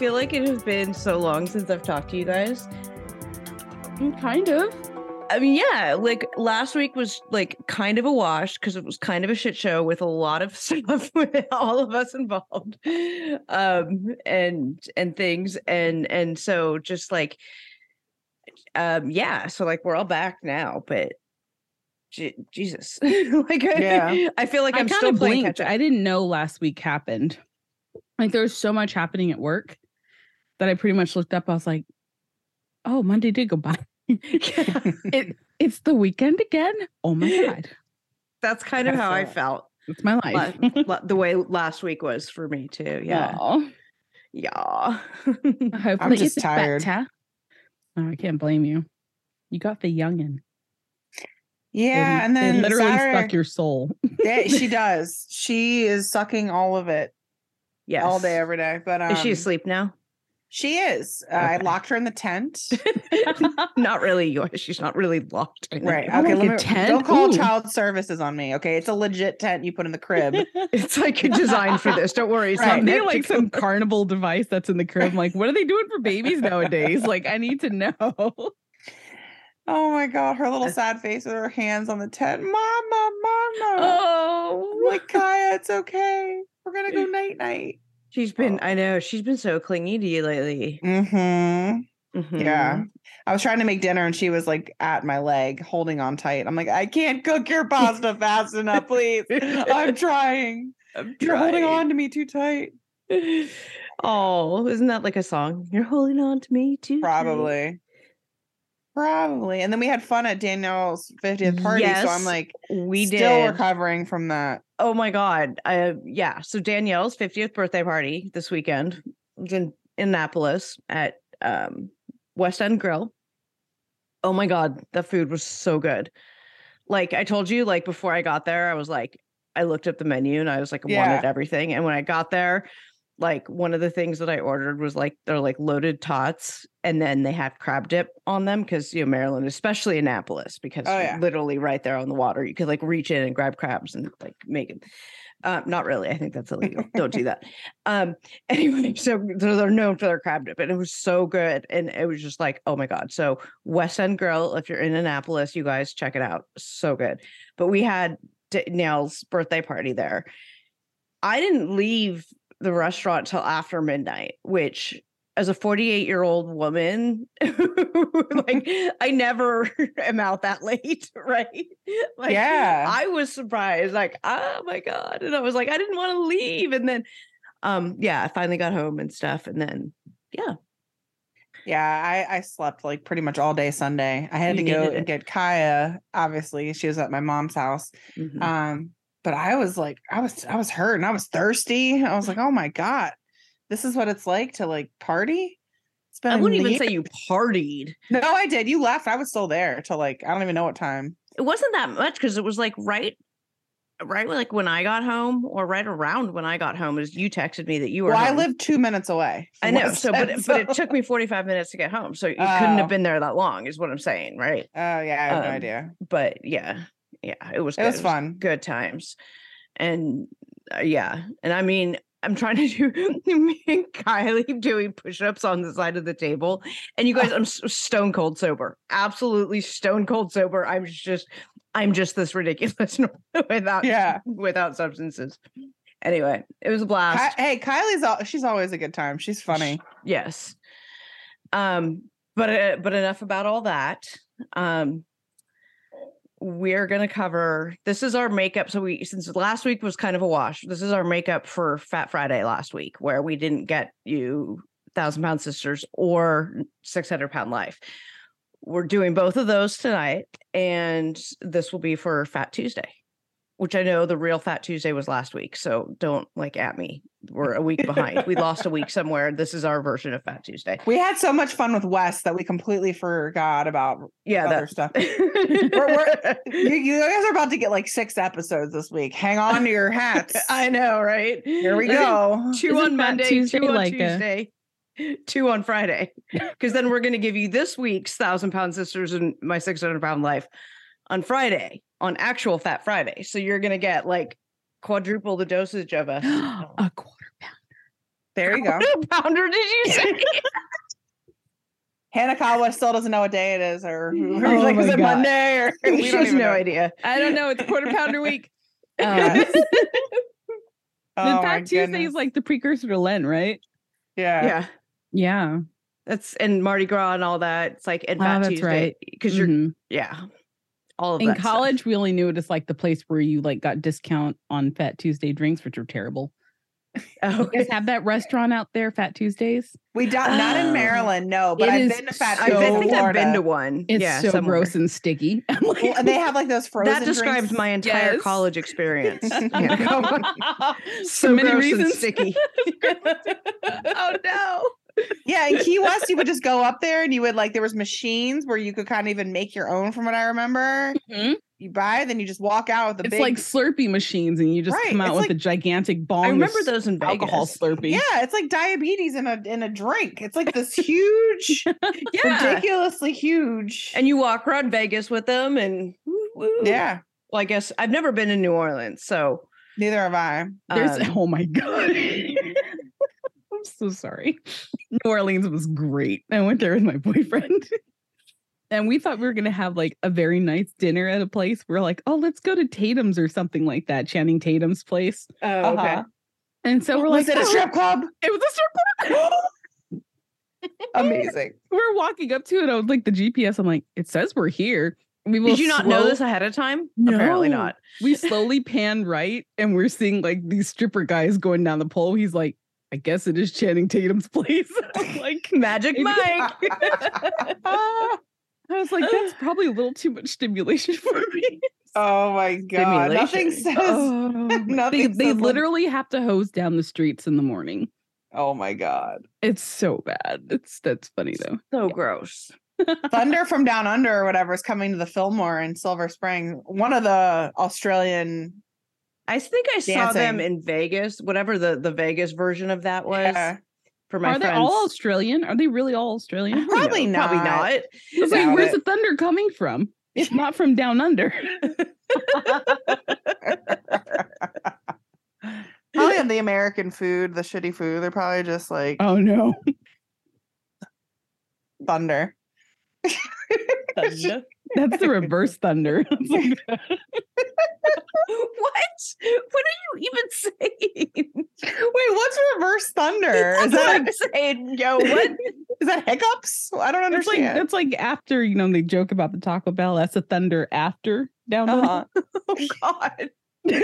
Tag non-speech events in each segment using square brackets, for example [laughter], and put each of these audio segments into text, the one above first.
feel like it has been so long since I've talked to you guys. Mm, Kind of. I mean, yeah, like last week was like kind of a wash because it was kind of a shit show with a lot of [laughs] stuff with all of us involved, um, and and things, and and so just like, um, yeah, so like we're all back now, but Je- Jesus, [laughs] like, Yeah. I feel like I I'm kind still blinked. catch up. I didn't know last week happened. Like there was so much happening at work that I pretty much looked up. I was like, "Oh, Monday did go by. [laughs] [laughs] it, it's the weekend again. Oh my god, That's kind of I how I felt- felt. it's my life." la- [laughs] la- the way last week was for me too. Yeah. Aw. Yeah. Hopefully just it's tired. better. Oh, I can't blame you. You got the youngin. Yeah, They- and they then literally Saturday- suck your soul. Yeah, she does. She is sucking all of it Yeah, all day, every day. But um, Is she asleep now? She is. Uh, I locked her in the tent. [laughs] not really. you- She's not really locked. in right. there. Oh, Okay. like let me, tent? don't call Ooh. child services on me. Okay. It's a legit tent you put in the crib. [laughs] It's like designed for this. Don't worry. It's Right. not they like some carnival device that's in the crib? Like, what are they doing for babies nowadays? Like, I need to know. [laughs] oh my God. Her little sad face with her hands on the tent. Mama, mama. Oh, I'm like, Kaya, it's okay. We're going to go night night. She's been. I know she's been so clingy to you lately. Mm-hmm. Yeah. Mhm. I was trying to make dinner and she was like at my leg, holding on tight. I'm like, I can't cook your pasta fast enough, please. I'm trying. [laughs] I'm You're holding on to me too tight. [laughs] Oh, isn't that like a song? You're holding on to me too. tight. Probably. And then we had fun at Danielle's 50th party. So I'm like, We still did. recovering from that. Oh my god. Uh yeah. So Danielle's 50th birthday party this weekend was in Annapolis at um West End Grill. Oh my god, the food was so good. Like I told you, like before I got there, I was like, I looked up the menu and I was like, I wanted everything. And when I got there, like one of the things that I ordered was like they're like loaded tots, and then they have crab dip on them because you know Maryland, especially Annapolis, because Oh, yeah. literally right there on the water. You could like reach in and grab crabs and like make it. Uh, not really. I think that's illegal. Don't do that. Um. [laughs] Anyway, so they're, they're known for their crab dip, and it was so good, and it was just like, oh my god. So West End Grill, if you're in Annapolis, you guys check it out. So good. But we had Danielle's birthday party there. I didn't leave the restaurant till after midnight, which as a 48 year old woman, [laughs] like [laughs] I never [laughs] am out that late, right? Like Yeah. I was surprised, like, oh my God. And I was like, I didn't want to leave. And then um, yeah, I finally got home and stuff. And then yeah. Yeah, I, I slept like pretty much all day Sunday. I had You to go and get Kaya. Obviously, she was at my mom's house. Mhm. Um, but I was like, I was, I was hurt and I was thirsty. I was like, oh my god, this is what it's like to like party. I wouldn't even year- say you partied. No, I did. You left. I was still there till like I don't even know what time. It wasn't that much because it was like right right like when I got home or right around when I got home is you texted me that you were Well, I home. live two minutes away. I know. So, but it- but it took me 45 minutes to get home. So you couldn't Oh. have been there that long, is what I'm saying, right? Oh yeah, I have no um, idea. But yeah, yeah, it was It was fun. good times, and uh, yeah, and I mean, I'm trying to do [laughs] me and Kylie doing push-ups on the side of the table, and you guys, I'm stone cold sober, absolutely stone cold sober. I'm just, I'm just this ridiculous [laughs] without Yeah. without substances. Anyway, it was a blast. Hey, Kylie's all, she's always a good time. She's funny. Yes. Um, but uh, but enough about all that. Um, we're gonna cover. This is our makeup. So we since last week was kind of a wash. This is our makeup for Fat Friday last week, where we didn't get you Thousand Pound Sisters or Six Hundred Pound Life. We're doing both of those tonight, and this will be for Fat Tuesday, which I know the real Fat Tuesday was last week. So don't like at me. We're a week behind. we lost a week somewhere. This is our version of Fat Tuesday. We had so much fun with Wes that we completely forgot about Yeah, other that stuff. [laughs] You, you guys are about to get like six episodes this week. Hang on to your hats. [laughs] I know, right? Here we go. Two Isn't on Monday, Tuesday two on like a- Tuesday, two on Friday. [laughs] Because then we're going to give you this week's Thousand Pound Sisters and My 600 Pound Life on Friday, on actual Fat Friday. So you're going to get like quadruple the dosage of us. [gasps] a quarter pounder. There you go. Quarter pounder, did you [laughs] say? Hanakawa still doesn't know what day it is, or, or Oh like, my is it Monday? Or [laughs] we she has no know. idea. I don't know. It's quarter pounder week. [laughs] Yes. Um, Oh, the my Fat Tuesday goodness. is like the precursor to Lent, right? yeah. Yeah. Yeah. That's and Mardi Gras and all that. It's like and Oh, Fat that's Tuesday right. because you're Mhm. yeah. All of In that stuff. college, we only knew it as like the place where you like got discount on Fat Tuesday drinks, which are terrible. [laughs] Oh, You guys have that restaurant out there, Fat Tuesdays? We don't not in Oh. Maryland, no, but It I've been to Fat I so- Tuesday in think I've been to one. It's yeah, so somewhere. gross and sticky. [laughs] Like, Well, and they have like those [laughs] frozen. that describes drinks. my entire Yes. college experience. For so many gross and reasons. sticky. oh no. Yeah, in Key West, you would just go up there and you would like there was machines where you could kind of even make your own. From what I remember, Mhm. you buy, then you just walk out with the It's big. like Slurpee machines, and you just Right, come out it's with like- a gigantic bong. I of remember those in Vegas. alcohol Slurpee. yeah, it's like diabetes in a in a drink. It's like this huge, [laughs] Yeah. ridiculously huge. And you walk around Vegas with them and woo, woo. yeah, Well, I guess I've never been in New Orleans, so neither have I. There's um, oh my god. [laughs] I'm so sorry. New Orleans was great. I went there with my boyfriend. [laughs] And we thought we were gonna have like a very nice dinner at a place. We are like, oh, let's go to Tatum's or something like that, Channing Tatum's place. oh, okay. Uh-huh. And so we're Was like, it a "Oh." strip club? It was a strip club. [gasps] [laughs] Amazing. we're walking up to it. I was like, the GPS. I'm like, it says we're here. We will Did you not know this ahead of time? No. Apparently not. we slowly pan right and we're seeing like these stripper guys going down the pole. He's like, I guess it is Channing Tatum's [laughs] place. [laughs] Like, Magic Mike. [laughs] I was like, that's probably a little too much stimulation for me. oh my god! Nothing says. Oh, they Nothing they says like- literally have to hose down the streets in the morning. Oh my god! It's so bad. It's that's funny though. so gross. Thunder from Down Under or whatever is coming to the Fillmore in Silver Spring. One of the Australian. I think I saw them in Vegas, whatever the the Vegas version of that was Yeah. for my Are they all Australian? Are they really all Australian? Probably No, Probably not. not. I was like, where's it. the thunder coming from? It's [laughs] not from down under. [laughs] probably on the American food, the shitty food. They're probably just like oh no. thunder. [laughs] That's the reverse thunder. [laughs] What? What are you even saying? Wait, what's reverse thunder? Is That's what that I'm saying. Yo, what? [laughs] is that hiccups? I don't It's like understand. that's like after you know they joke about the Taco Bell. That's a thunder after down Uh-huh. [laughs] Oh God. under.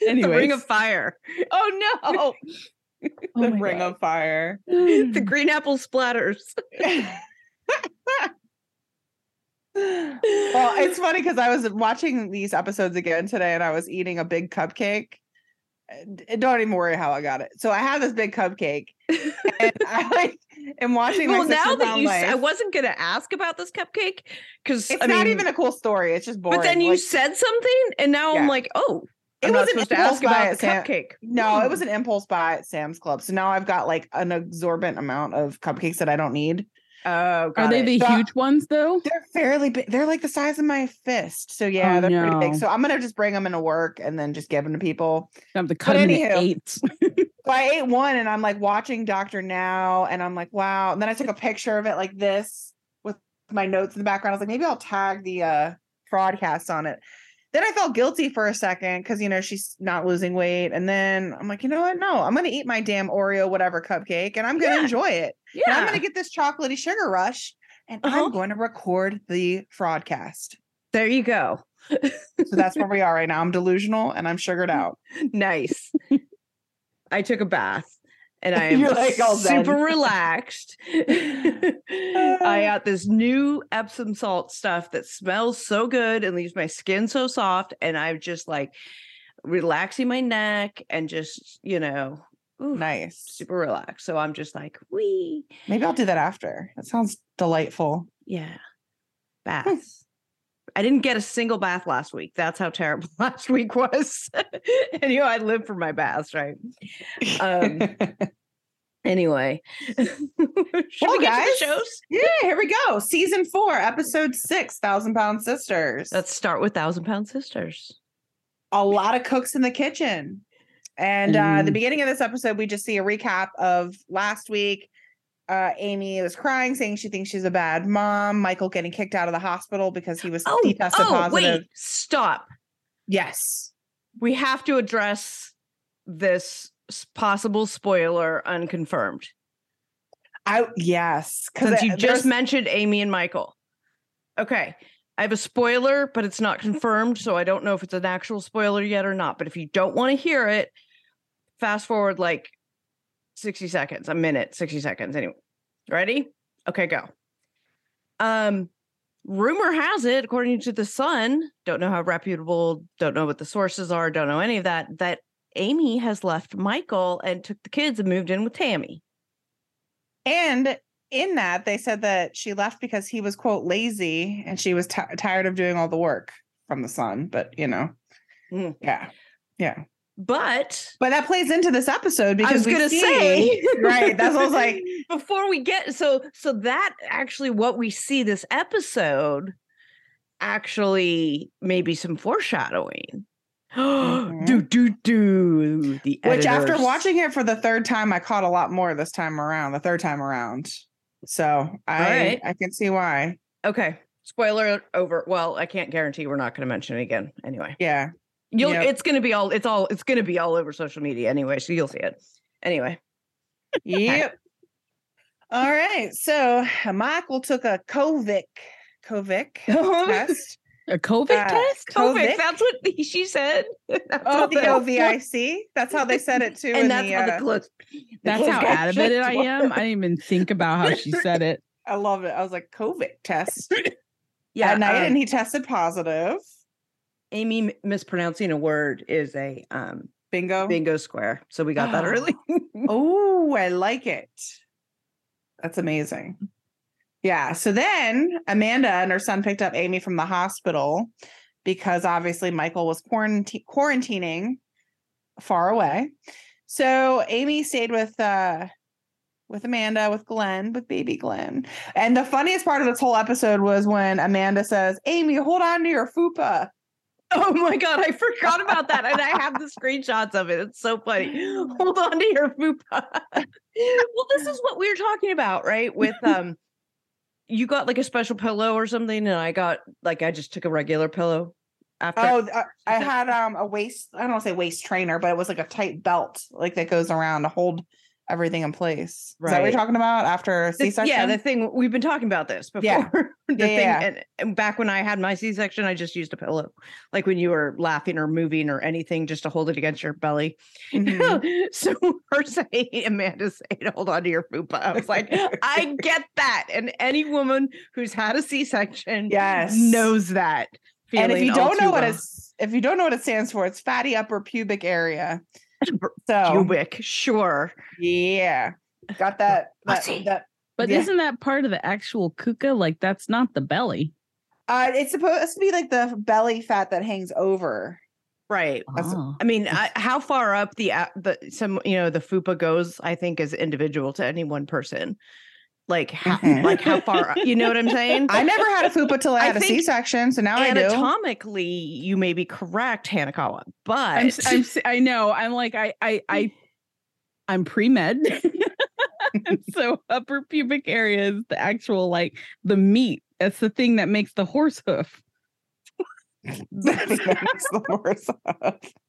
The ring of fire. Oh no. Oh the ring God. of fire. [sighs] the green apple splatters. Well, it's [laughs] funny because I was watching these episodes again today and I was eating a big cupcake. And Don't even worry how I got it. So I have this big cupcake [laughs] and I like am watching well, now that you, s- I life. wasn't gonna ask about this cupcake because It's I not mean, even a cool story. It's just boring. But then you Like, said something, and now Yeah. I'm like, oh, It I'm was an to impulse ask buy the at Sam- cupcake. no, it was Hmm. an impulse buy at Sam's Club. So now I've got like an exorbitant amount of cupcakes that I don't need. Oh, Are they it. the So- huge ones though? They're fairly big. They're like the size of my fist. So yeah, Oh, they're pretty big. So I'm gonna just bring them into work and then just give them to people. I have to cut them into anywho. eights. [laughs] So I ate one and I'm like watching Doctor Now and I'm like, wow. And then I took a picture of it like this with my notes in the background. I was like, maybe I'll tag the uh Fraudcast on it. Then I felt guilty for a second because you know she's not losing weight. And then I'm like, you know what? No, I'm gonna eat my damn Oreo whatever cupcake and I'm gonna Yeah. enjoy it. Yeah. And I'm gonna get this chocolatey sugar rush and Uh-huh. I'm going to record the Fraudcast. there you go. So that's where we [laughs] are right now. I'm delusional and I'm sugared out. nice. I took a bath and I [laughs] am like super relaxed. [laughs] I ah. got this new Epsom salt stuff that smells so good and leaves my skin so soft. And I'm just like relaxing my neck and just, you know, ooh, Nice. super relaxed. So I'm just like, wee. Maybe I'll do that after. That sounds delightful. Yeah. Hmm. Baths. I didn't get a single bath last week. That's how terrible [laughs] last week was. [laughs] and you know, I live for my baths, right? Um, [laughs] Anyway. Should Well, we get to guys, the shows? yeah, here we go. Season four, episode six, Thousand Pound Sisters. Let's start with Thousand Pound Sisters. a lot of cooks in the kitchen. And uh, the Mm. beginning of this episode, we just see a recap of last week. Uh, Amy was crying, saying she thinks she's a bad mom. Michael getting kicked out of the hospital because he was Oh, he tested oh positive. wait, stop. Yes. We have to address this possible spoiler unconfirmed. I yes, Since you just mentioned Amy and Michael. Okay. I have a spoiler, but it's not confirmed. So I don't know if it's an actual spoiler yet or not. But if you don't want to hear it, fast forward like 60 seconds, a minute, 60 seconds. Anyway, ready? Okay, go. Um, rumor has it, according to the Sun, don't know how reputable, don't know what the sources are, don't know any of that, that Amy has left Michael and took the kids and moved in with Tammy. And in that, they said that she left because he was quote lazy and she was ti tired of doing all the work from the Sun. But you know, Mm. yeah, yeah. But But that plays into this episode because I was gonna see- say [laughs] right. That's what I was like. [laughs] before we get so so that actually what we see this episode actually maybe some foreshadowing. [gasps] Do mm-hmm. do do the Which after watching it for the third time, I caught a lot more this time around. The third time around, so I right. I can see why. okay spoiler over well i can't guarantee we're not going to mention it again anyway Yeah. You'll Yep. it's going to be all it's all it's going to be all over social media anyway so you'll see it anyway [laughs] Yep. All right. So Michael took a Kovic Kovic [laughs] test. A COVID Uh, test? COVID, that's what [laughs] she said That's Oh, the the- OVIC. That's how they said it too. and that's the, how uh, the close That's how animated I am. I didn't even think about how she said it. I love it. I was like Kovic test yeah night, um, and he tested positive. Amy mispronouncing a word is a um Bingo. bingo square so we got that early [laughs] Oh, I like it. That's amazing. Yeah. So then Amanda and her son picked up Amy from the hospital because obviously Michael was quarantine quarantining far away. So Amy stayed with uh with Amanda, with Glenn, with baby Glenn. And the funniest part of this whole episode was when Amanda says, Amy, hold on to your fupa. [laughs] Oh my god, I forgot about that, and I have the screenshots of it. It's so funny. Hold on to your fupa. [laughs] well, this is what we were talking about, right? With [laughs] um, you got like a special pillow or something, and I got like I just took a regular pillow after. Oh, I I had um a waist, I don't want to say waist trainer, but it was like a tight belt, like that goes around to hold everything in place. Is that what Right. you're talking about after C-section? yeah, the thing we've been talking about this before. [laughs] Yeah. the Yeah, thing, yeah. And, and back when I had my C-section, I just used a pillow, like when you were laughing or moving or anything, just to hold it against your belly. Mhm. [laughs] so her [laughs] saying, Amanda saying, "Hold on to your fupa," I was like, I get that, and any woman who's had a C-section, Yes. knows that. and if you don't know too what it's if you don't know what it stands for, it's fatty upper pubic area. [laughs] So pubic, sure. yeah. Got that that, that But Yeah. isn't that part of the actual kuka? Like that's not the belly. uh it's supposed to be like the belly fat that hangs over. Right. Oh. I mean, I, how far up the the some you know the fupa goes, I think is individual to any one person. Like how, Mhm. like how far you know what I'm saying? I never had a fupa till I I had a think C-section, so now I do. Anatomically, you may be correct, Hanakawa, but I'm, s- I'm, s- I know. I'm like I I I I'm pre med. [laughs] so upper pubic area is the actual like the meat. That's the thing that makes the horse hoof. [laughs] That's that's the worst.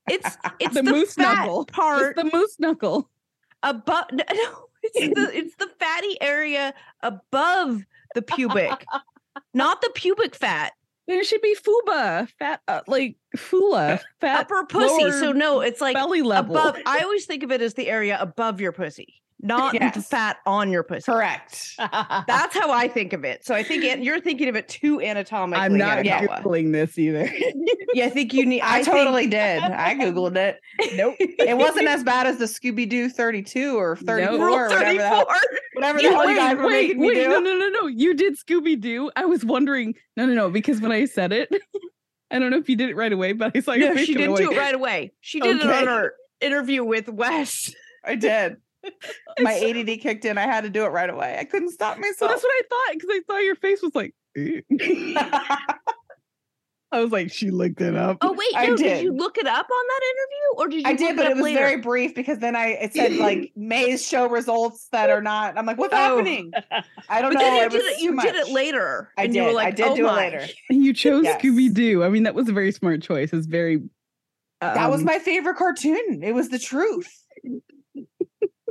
it's it's The the, moose fat knuckle. part It's the moose knuckle. above. [laughs] No, it's the [laughs] it's the fatty area above the pubic, [laughs] not the pubic fat. There should be fuba, fat uh, like fula, fat upper pussy. So no, it's like belly level. above. I [laughs] always think of it as the area above your pussy, not the fat on your pussy. Correct. [laughs] That's how I think of it. So I think an- you're thinking of it too anatomically. I'm not Hanakawa. googling this either. [laughs] Yeah, I think you need. [laughs] I, think- totally did. I googled it. Nope. It wasn't as bad as the Scooby Doo 32 or 34 Rule or whatever the hell, 34. whatever the You- hell you wait, guys were wait, making me wait, do. no, no, no, no. You did Scooby Doo. I was wondering. No, no, no. Because when I said it, I don't know if you did it right away, but I saw your No, face she didn't do it right away. She did it on her interview with Wes. I did. [laughs] My ADD kicked in. I had to do it right away. I couldn't stop So myself. that's what I thought because I saw your face was like. [laughs] I was like, she looked it up. Oh wait, I no, did. did. you look it up on that interview, or did you? I did, but up it was later? very brief because then I it said like [laughs] May's show results that are not. I'm like, what's Oh. happening? I don't But know. then you it did it. You did it later. I and did. You were I did oh do it later. you chose Yes. Scooby Doo. I mean, that was a very smart choice. It's very. That was um, my favorite cartoon. It was the truth.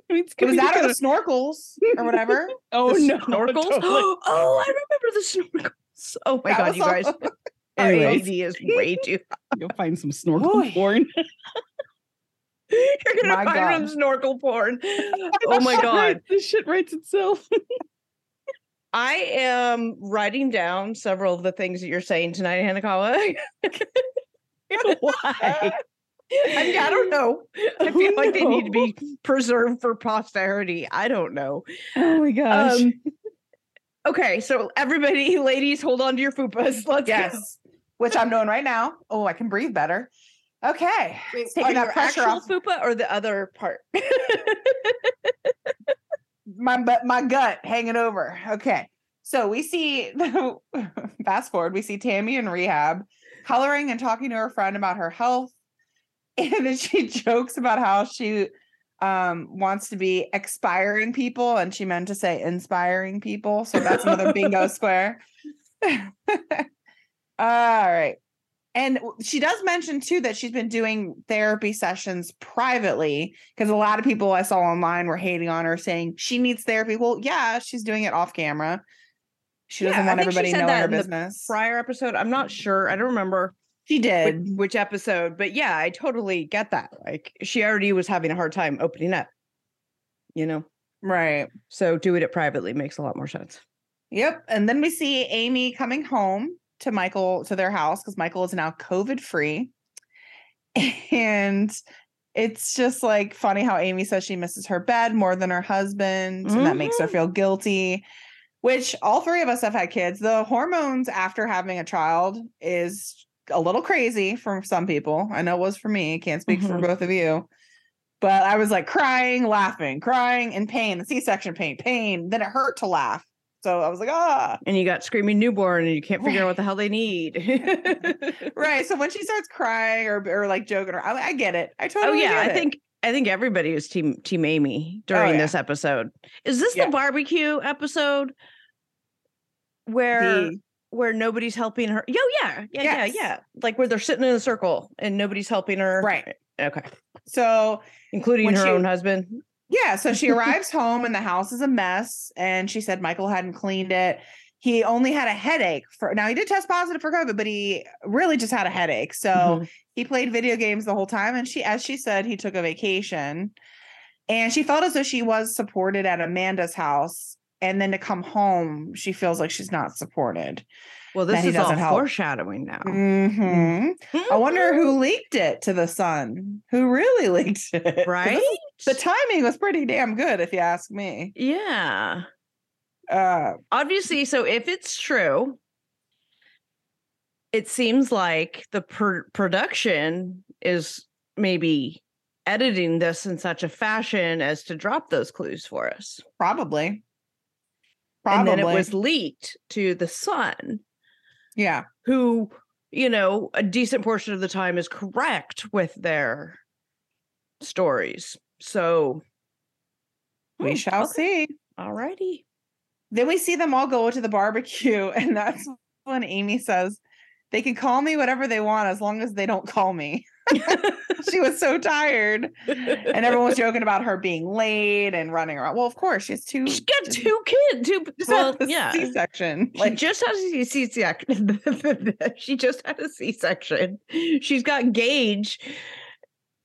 [laughs] I mean, It was that the snorkels or whatever. [laughs] Oh The no! snorkels. totally. [laughs] Oh, oh, I remember the snorkels. Oh my That god, you guys. all- Our Anyways. AD is way too. You'll find some snorkel Boy. porn. You're gonna My find God. some snorkel porn. Oh my god. This shit writes itself. I am writing down several of the things that you're saying tonight, Hanakawa. Why? I, mean, I don't know. [laughs] I feel like they need to be preserved for posterity. I don't know. Oh my gosh. Um, okay, so everybody, [laughs] ladies, hold on to your fupas. [laughs] Let's go. yes, which I'm doing right now. Oh, I can breathe better. Okay, Wait, taking on that your pressure actual off fupa or the other part? my bu- my gut hanging over. Okay, so we see fast forward. We see Tammy in rehab, coloring and talking to her friend about her health, [laughs] and then she jokes about how she um wants to be expiring people and she meant to say inspiring people so that's another bingo [laughs] square [laughs] all right and she does mention too that she's been doing therapy sessions privately because a lot of people I saw online were hating on her saying she needs therapy. Well, yeah, she's doing it off camera. She doesn't I want everybody knowing her business. Prior episode, I'm not sure. I don't remember She did. which episode, but yeah, I totally get that. Like she already was having a hard time opening up, you know. Right. So doing it privately makes a lot more sense. Yep. And then we see Amy coming home to Michael to their house because Michael is now COVID free. [laughs] And it's just like funny how Amy says she misses her bed more than her husband, and that makes her Mhm. feel guilty. Which all three of us have had kids. The hormones after having a child is a little crazy for some people. I know it was for me. Can't speak for Mhm. both of you. But I was like crying, laughing, crying in pain, the C-section pain, pain. Then it hurt to laugh. So I was like, ah. And you got screaming newborn and you can't figure out what the hell they need. [laughs] Right. So when she starts crying or, or like joking, or I, I get it. I totally Oh totally yeah, get I think I think everybody was team team Amy during yeah. this episode. Is this Yeah. the barbecue episode where The- where nobody's helping her? Yo, yeah, yeah, Yes. yeah, yeah. Like where they're sitting in a circle and nobody's helping her. Right. Okay. so Including her she- own husband. Yeah, so she [laughs] arrives home and the house is a mess. And she said Michael hadn't cleaned it. He only had a headache for now. He did test positive for COVID, but he really just had a headache. So Mhm. he played video games the whole time. And she, as she said, he took a vacation. And she felt as though she was supported at Amanda's house. And then to come home, she feels like she's not supported. Well, this is all help. foreshadowing now. Mhm. I wonder who leaked it to the sun. Who really [laughs] leaked it? right? The timing was pretty damn good, if you ask me. yeah. Uh, obviously so if it's true it seems like the pr- production is maybe editing this in such a fashion as to drop those clues for us probably. Probably. and then it was leaked to the sun yeah. who you know a decent portion of the time is correct with their stories so We hmm, shall okay, see. alrighty Then we see them all go to the barbecue, [laughs] and that's when Amy says, They can call me whatever they want as long as they don't call me. [laughs] [laughs] she was so tired. And everyone was [laughs] joking about her being late and running around. Well, of course, she has two. she's got two kids two just well had yeah C-section. She Like, just has a C section. she just had a C section. She's got Gage,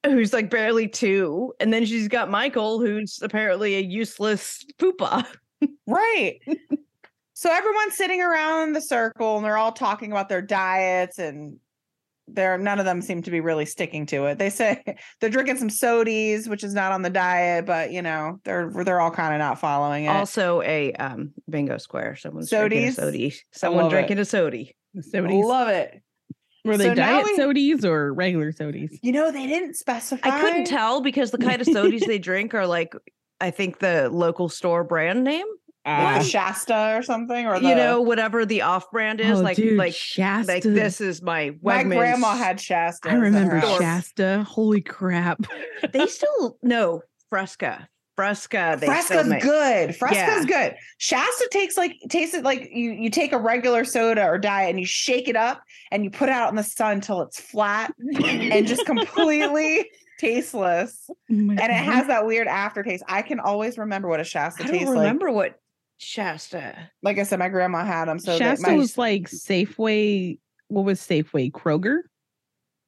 who's like barely two, and then she's got Michael, who's apparently a useless poopa. Right. So everyone's sitting around the circle and they're all talking about their diets and there are none of them seem to be really sticking to it. They say [laughs] they're drinking some sodies, which is not on the diet, but you know, they're they're all kind of not following it. Also a um bingo square. Someone's drinking a Sodies? sody. Someone love it. drinking a sody. Sodies. Love it. Were they So diet we- sodies or regular sodies? You know, they didn't specify. I couldn't tell because the kind of sodies they [laughs] drink are like I think the local store brand name. Like Ah. Shasta or something, or the, you know, whatever the off brand is, Oh, like dude, like Shasta. like this is my my grandma had Shasta. I remember. Shasta. Holy crap. [laughs] They still no Fresca. Fresca. They Fresca's make. good. Fresca's Yeah. good. Shasta takes like tastes it like you you take a regular soda or diet and you shake it up and you put it out in the sun till it's flat and just completely [laughs] tasteless. Oh my And it has that weird aftertaste. I can always remember what a Shasta I don't tastes remember what Shasta. like. Like I said, my grandma had them. So that Shasta my, was like Safeway. What was Safeway? Kroger,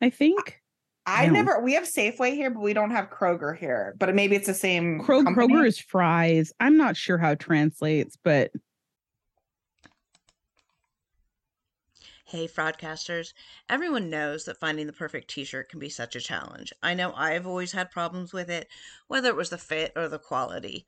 I think. I no. never we have Safeway here, but we don't have Kroger here. But maybe it's the same. Kro- Kroger is Fry's. I'm not sure how it translates, but Hey, fraudcasters. Everyone knows that finding the perfect t shirt can be such a challenge. I know I've always had problems with it, whether it was the fit or the quality.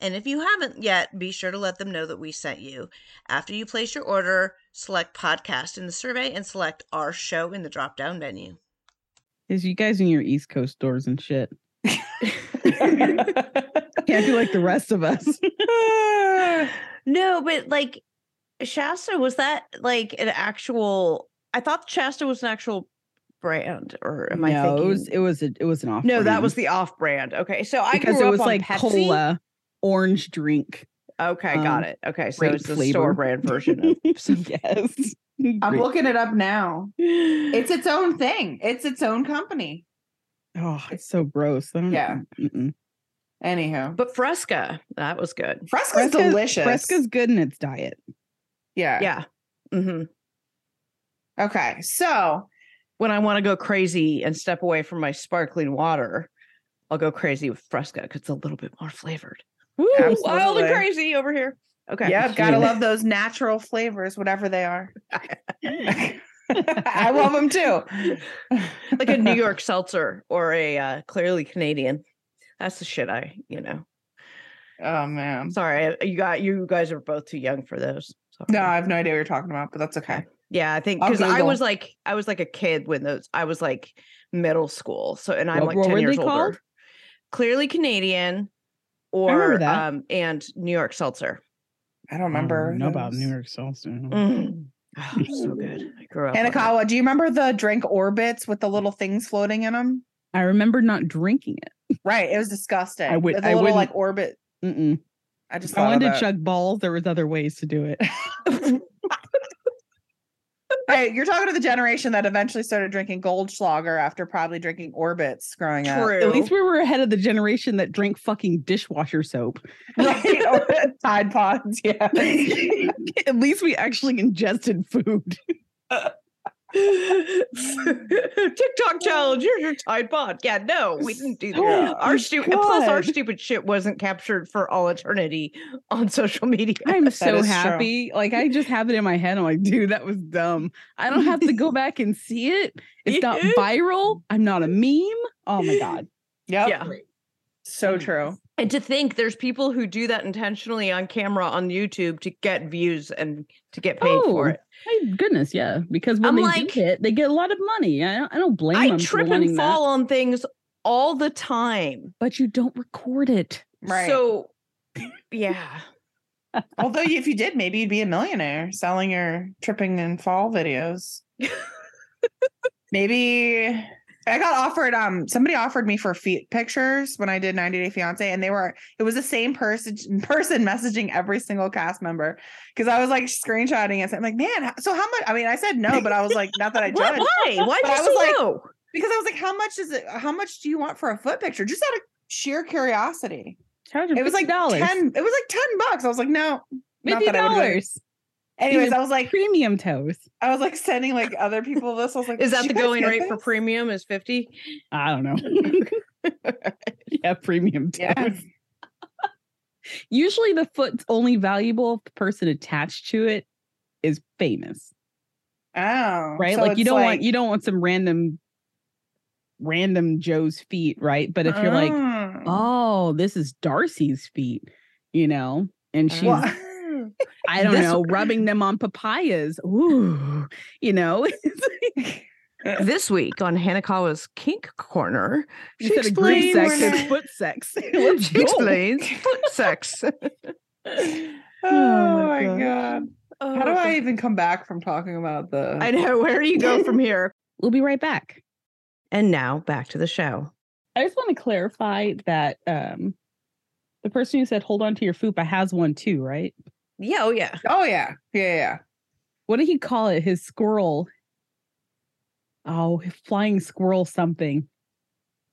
And if you haven't yet, be sure to let them know that we sent you. After you place your order, select podcast in the survey and select our show in the drop down menu. is you guys in your East Coast stores and shit. [laughs] Can't be like the rest of us. [laughs] No, but like Shasta was that like an actual? I thought Shasta was an actual brand, or am I no, thinking? it was it was a, it was an off. no, that was the off brand. Okay, so I because grew it up was on like Pepsi. cola, orange drink. Okay, um, got it. Okay, so it's the flavor. store brand version of. [laughs] some- yes. [laughs] I'm Great. looking it up now. It's its own thing. It's its own company. Oh, it's so gross. I don't Yeah. mm-mm. Anyhow, But Fresca, that was good. Fresca's Fresca's- delicious. Fresca's good in its diet. yeah. Yeah. hmm Okay. So When I want to go crazy and step away from my sparkling water, I'll go crazy with Fresca because it's a little bit more flavored. Woo, wild and crazy over here. Okay. yeah, gotta love those natural flavors, whatever they are. [laughs] I love them too. [laughs] like a New York seltzer or a uh, clearly Canadian. That's the shit I, you know. Oh man. Sorry, you got you guys are both too young for those. Sorry. No, I have no idea what you're talking about, but that's okay. Yeah, I think because I was like I was like a kid when those I was like middle school. So and I'm What- like what 10 were years they older. called? Clearly Canadian remember or um and New York seltzer. I don't remember. know about. New York Seltzer. Mm. [sighs] Oh, so good. I grew up. on that. Hanakawa, do you remember the drink Orbitz with the little things floating in them? I remember not drinking it. Right. It was disgusting. I would- The I little like orbit. Mm-mm. I just I wanted to it. chug balls. There was other ways to do it. [laughs] Hey, you're talking to the generation that eventually started drinking Goldschlager after probably drinking Orbitz growing up. True. At least we were ahead of the generation that drank fucking dishwasher soap. Right. Or [laughs] [laughs] Tide Pods. Yeah. [laughs] At least we actually ingested food. Uh, [laughs] TikTok challenge. Here's your Tide Pod. Yeah, no, we didn't do that. Oh our stupid plus our stupid shit wasn't captured for all eternity on social media. I'm [laughs] so is true. happy. Like I just have it in my head. I'm like, dude, that was dumb. I don't have to go [laughs] back and see it. It's not viral. I'm not a meme. Oh my god. Yep. Yeah. So hmm. true. And to think there's people who do that intentionally on camera on YouTube to get views and to get paid oh, for Oh, it. My goodness, yeah. Because when I'm they like- do hit, they get a lot of money. I don't, I don't blame I them for trip wanting and that, fall on things all the time. but you don't record it. Right. So yeah. Although if you did, maybe you'd be a millionaire selling your tripping and fall videos. [laughs] maybe I got offered um somebody offered me for feet pictures when I did 90 Day Fiance and they were it was the same person [laughs] person messaging every single cast member because I was like screenshotting it. So I'm like, man, so how much? I mean, I said no, but I was like, not that I What? [laughs] judge. Why? Why did I you was say like- no? Because I was like, how much is it? How much do you want for a foot picture? Just out of sheer curiosity. It was like dollars. 10, it was like 10 bucks. I was like, no. Fifty that I would dollars. Anyways, I was like, Premium toes. I was like sending like other people this. I was like, Is that the going get rate for premium? Is fifty? I don't know. [laughs] yeah, premium toes. Yes. Usually the foot's only valuable if the person attached to it is famous. Oh, Right? so like you don't want you don't want some random random Joe's feet, right? But if you're like, Oh. oh, this is Darcy's feet, you know, and she's Well, [laughs] I don't This- know, rubbing them on papayas. Ooh, you know, [laughs] This week on Hanakawa's Kink Corner, she instead explains, sex, it's [laughs] foot sex. [laughs] She go. explains foot sex. oh, my my God. god. Oh, How do I even come back from talking about the I know. Where do you go from here? We'll be right back. And now back to the show. I just want to clarify that um the person who said hold on to your fupa has one too, right? Yeah. Oh, yeah. Oh yeah. Yeah, yeah. What did he call it? His squirrel. Oh, flying squirrel something.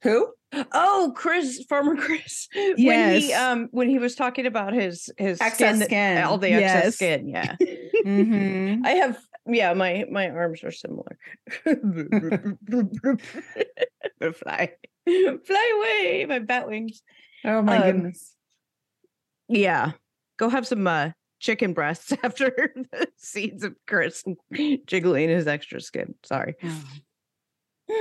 Who? Oh, Chris, Farmer [laughs] Chris. When he Yes. um when he was talking about his his Excess that- skin. all the Yes. excess skin. Yeah. [laughs] Mm-hmm. I have yeah, my my arms are similar. [laughs] fly. Fly away, my bat wings. Oh my Um, goodness. Yeah. Go have some uh chicken breasts [laughs] after the seeds of Chris [laughs] jiggling his extra skin. Sorry.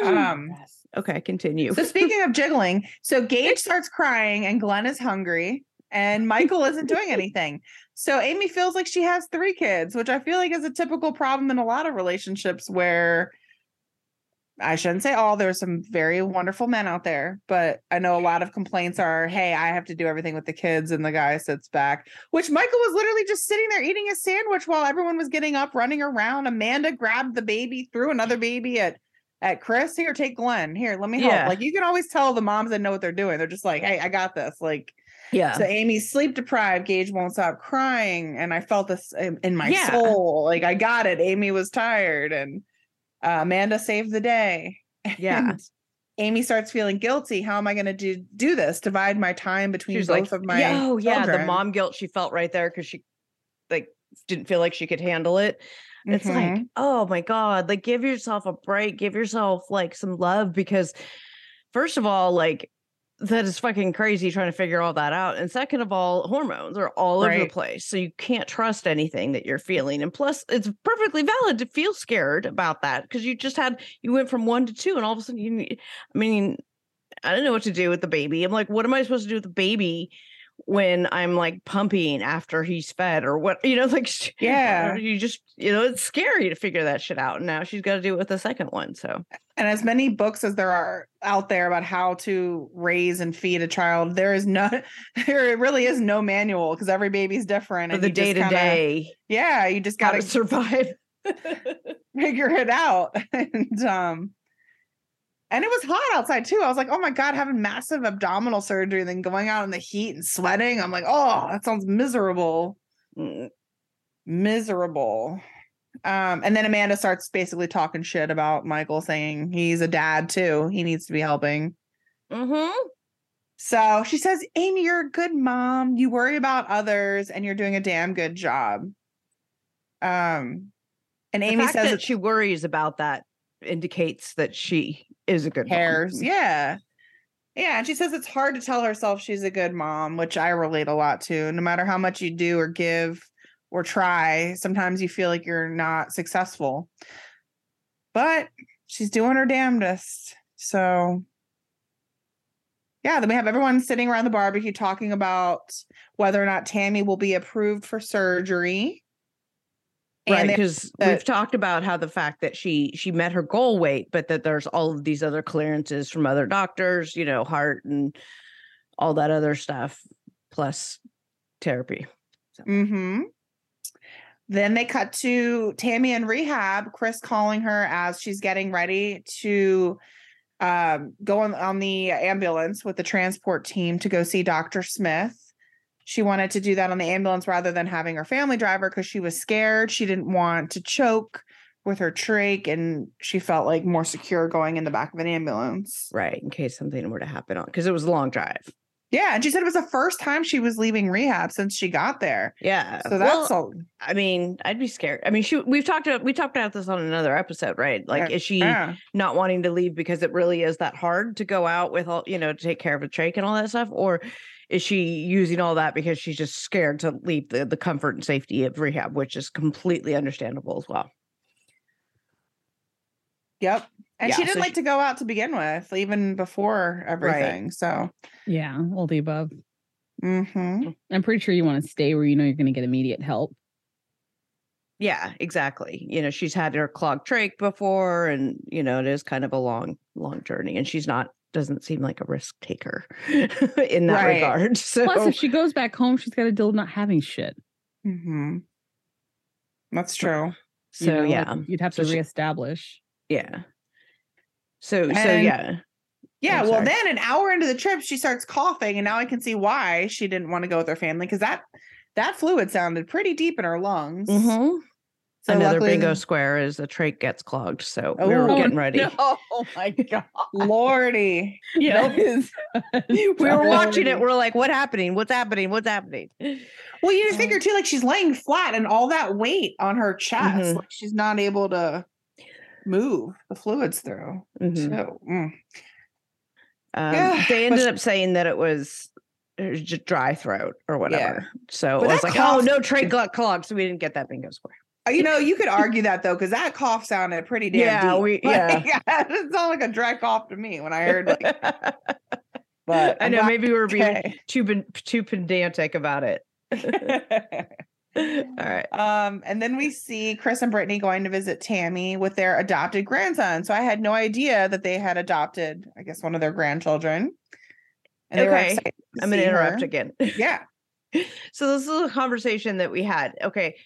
Um okay, continue. So speaking of jiggling, so Gage starts crying and Glenn is hungry and Michael isn't doing [laughs] anything. So Amy feels like she has three kids, which I feel like is a typical problem in a lot of relationships where I shouldn't say all, there's some very wonderful men out there, but I know a lot of complaints are, hey, I have to do everything with the kids, and the guy sits back, which Michael was literally just sitting there eating a sandwich while everyone was getting up, running around. Amanda grabbed the baby, threw another baby at at Chris. Here, take Glenn. Here, let me help. Yeah. Like you can always tell the moms that know what they're doing. They're just like, hey, I got this. Like yeah. so Amy's sleep deprived. Gage won't stop crying. And I felt this in, in my Yeah. soul. Like I got it. Amy was tired and uh, Amanda saved the day. Yeah. And Amy starts feeling guilty. How am I going to do do this? Divide my time between both like, of my oh yeah, the mom guilt she felt right there because she like didn't feel like she could handle it. It's like, Mhm. oh my God, like give yourself a break, give yourself like some love because first of all, like that is fucking crazy trying to figure all that out. And second of all, hormones are all over the place. So you can't trust anything that you're feeling. And plus, it's perfectly valid to feel scared about that because you just had, you went from one to two, and all of a sudden you, need- I mean, I don't know what to do with the baby. I'm like, what am I supposed to do with the baby when I'm like pumping after he's fed or what? You know, [laughs] like, Yeah. you just, you know, it's scary to figure that shit out. And now she's got to do it with the second one. So, And as many books as there are out there about how to raise and feed a child, there is no, [laughs] there really is no manual because every baby's different. for and the day to day. Yeah, you just got to survive. [laughs] figure it out. and um, and it was hot outside too. I was like, oh my god, having massive abdominal surgery, and then going out in the heat and sweating. I'm like, oh, that sounds miserable, Mm, miserable. Um, and then Amanda starts basically talking shit about Michael, saying he's a dad too. He needs to be helping. mhm. So she says, Amy, you're a good mom. You worry about others and you're doing a damn good job. Um, and Amy says that she worries about that indicates that she is a good mom. Yeah. Yeah. And she says it's hard to tell herself she's a good mom, which I relate a lot to. No matter how much you do or give or try, sometimes you feel like you're not successful. But she's doing her damnedest. So yeah, then we have everyone sitting around the barbecue talking about whether or not Tammy will be approved for surgery. Right because that- we've talked about how the fact that she she met her goal weight but that there's all of these other clearances from other doctors you know heart and all that other stuff plus therapy Mm-hmm. Then they cut to Tammy in rehab, Chris calling her as she's getting ready to um, go on, on the ambulance with the transport team to go see Dr. Smith. She wanted to do that on the ambulance rather than having her family driver because she was scared. She didn't want to choke with her trach and she felt like more secure going in the back of an ambulance. Right. In case something were to happen on because it was a long drive. Yeah. And she said it was the first time she was leaving rehab since she got there. Yeah. So that's well, a I mean, I'd be scared. I mean, she we've talked about we talked about this on another episode, right? Like, Yeah. is she yeah. not wanting to leave because it really is that hard to go out with all you know to take care of a trach and all that stuff, or is she using all that because she's just scared to leave the the comfort and safety of rehab, which is completely understandable as well. Yep. And she didn't so like she- to go out to begin with, even before everything. So, Yeah, all the above. mhm. I'm pretty sure you want to stay where you know you're going to get immediate help. Yeah, exactly. You know, she's had her clogged trach before, and you know, it is kind of a long, long journey, and she's not doesn't seem like a risk taker [laughs] in that Right. regard. So Plus, if she goes back home, she's got to deal with not having shit. Mhm. That's true. you so know, like, yeah, you'd have So to she- reestablish. yeah. So so yeah, Yeah. Well, then an hour into the trip, she starts coughing, and now I can see why she didn't want to go with her family because that that fluid sounded pretty deep in her lungs. Mhm. So another luckily- bingo square is the trach gets clogged. So we were Oh, getting [laughs] ready. Oh my god! Lordy. Yeah, [laughs] Nope. we were watching it. We're like, "What happening? What's happening? What's happening?" Well, you just figure too, like she's laying flat and all that weight on her chest, Mhm. like she's not able to move the fluids through. Mhm. So, mm. Um, Yeah, they ended sh- up saying that it was, just dry throat or whatever. So But I was like, cough- "Oh, no trach got clogged," so we didn't get that bingo square. Uh, you know, you could argue that though, because that cough sounded pretty damn Yeah, deep. we- Like, [laughs] it sounded like a dry cough to me when I heard like. [laughs] But I I'm know maybe we were being too too pedantic about it. [laughs] All right. um, and then we see Chris and Brittany going to visit Tammy with their adopted grandson. So I had no idea that they had adopted, I guess, one of their grandchildren. And Okay, to I'm gonna interrupt her. again. Yeah. So this is a conversation that we had. Okay.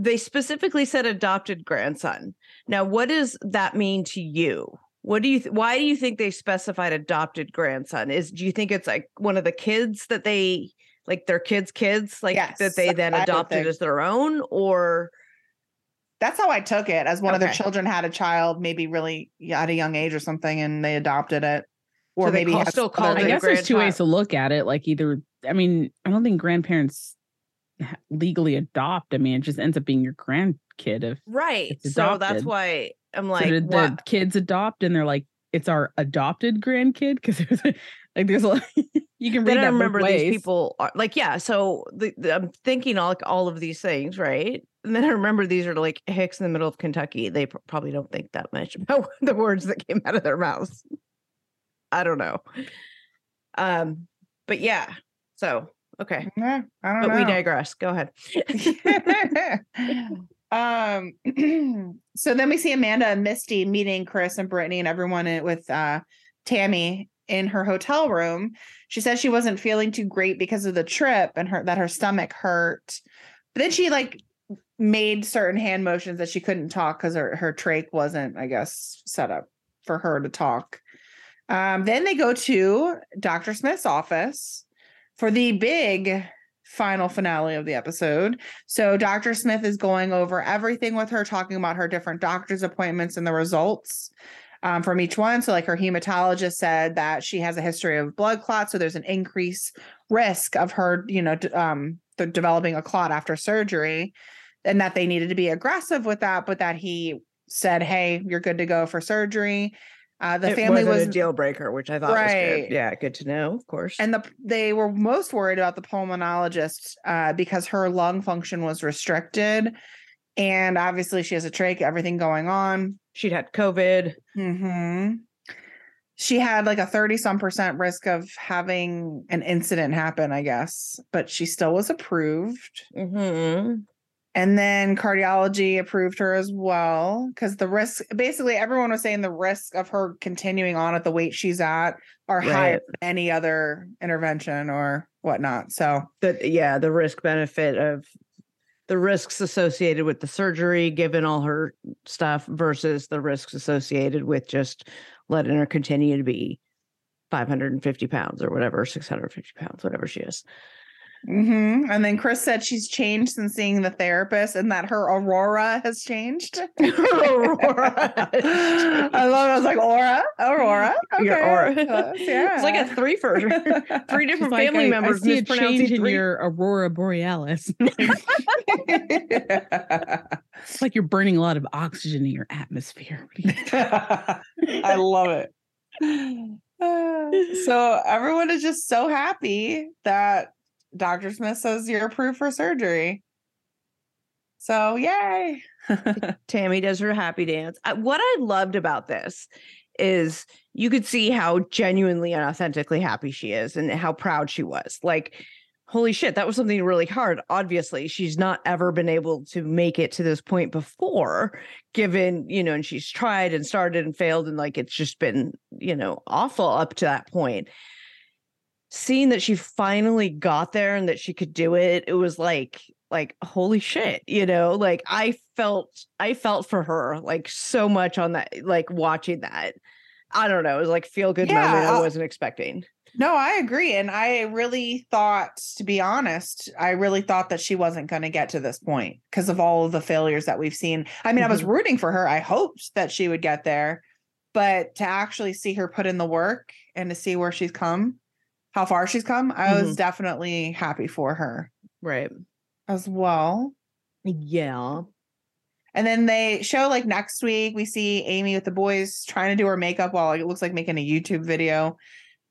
They specifically said adopted grandson. Now, what does that mean to you? What do you th- why do you think they specified adopted grandson? Is do you think it's like one of the kids that they like their kids' kids, like Yes, that they then adopted think. as their own, or That's how I took it as one of their children had a child, maybe really at a young age or something, and they adopted it. Or So maybe call- still other- call I guess there's two ways to look at it. Like either, I mean, I don't think grandparents ha- legally adopt. I mean, it just ends up being your grandkid. If right. So that's why I'm so like, did the kids adopt, and they're like, it's our adopted grandkid because [laughs] there's a- like there's a lot, you can read then I remember these people are like, yeah. So the, the- I'm thinking all like all of these things, right? And then I remember these are like hicks in the middle of Kentucky. They pr- probably don't think that much about [laughs] the words that came out of their mouths. I don't know. Um, but yeah. So okay, Yeah, I don't but we digress. Go ahead. [laughs] um [clears throat] so then we see amanda and misty meeting chris and brittany and everyone in- with uh tammy in her hotel room. She says she wasn't feeling too great because of the trip and her that her stomach hurt. But then she like made certain hand motions that she couldn't talk because her, her trach wasn't i guess set up for her to talk. Um then they go to dr smith's office for the big final finale of the episode so Dr. Smith is going over everything with her, talking about her different doctor's appointments and the results um, from each one. So, like her hematologist said that she has a history of blood clots, so there's an increased risk of her, you know, d- um, developing a clot after surgery, and that they needed to be aggressive with that, but that he said, "Hey, you're good to go for surgery." Uh, the It family was a deal breaker, which I thought was Right. good. Yeah, good to know. Of course. and the they were most worried about the pulmonologist uh, because her lung function was restricted, and obviously she has a trach, everything going on. she'd had COVID. hmm She had like a thirty some percent risk of having an incident happen, I guess, but she still was approved. hmm And then cardiology approved her as well because the risk basically everyone was saying the risk of her continuing on at the weight she's at are higher than any other intervention or whatnot. So that yeah the risk benefit of the risks associated with the surgery given all her stuff versus the risks associated with just letting her continue to be 550 pounds or whatever 650 pounds whatever she is Mhm. and then Chris said she's changed since seeing the therapist and that her aurora has changed. [laughs] [laughs] Aurora has I love it. I was like, Aura, Aurora. Your okay, aura. yeah. it's like a three for [laughs] three different She's like, family I, I members see a mispronouncing change in three your aurora borealis. it's like you're burning a lot of oxygen in your atmosphere. I love it. Uh, [sighs] so everyone is just so happy that Dr. Smith says you're approved for surgery. So yay. [laughs] Tammy does her happy dance. What I loved about this is you could see how genuinely and authentically happy she is and how proud she was. Like, holy shit, that was something really hard. Obviously, she's not ever been able to make it to this point before, given, you know, and she's tried and started and failed, and like it's just been, you know, awful up to that point. Seeing that she finally got there and that she could do it, it was like, like holy shit you know like i felt i felt for her like so much on that like watching that i don't know it was like feel good moment Yeah, i uh, wasn't expecting No, I agree. And I really thought, to be honest, I really thought that she wasn't going to get to this point because of all of the failures that we've seen. I mean, I was rooting for her. I hoped that she would get there, but to actually see her put in the work and to see where she's come, how far she's come, I was mm-hmm. definitely happy for her right as well. yeah And then they show like next week, we see Amy with the boys trying to do her makeup while it looks like making a YouTube video.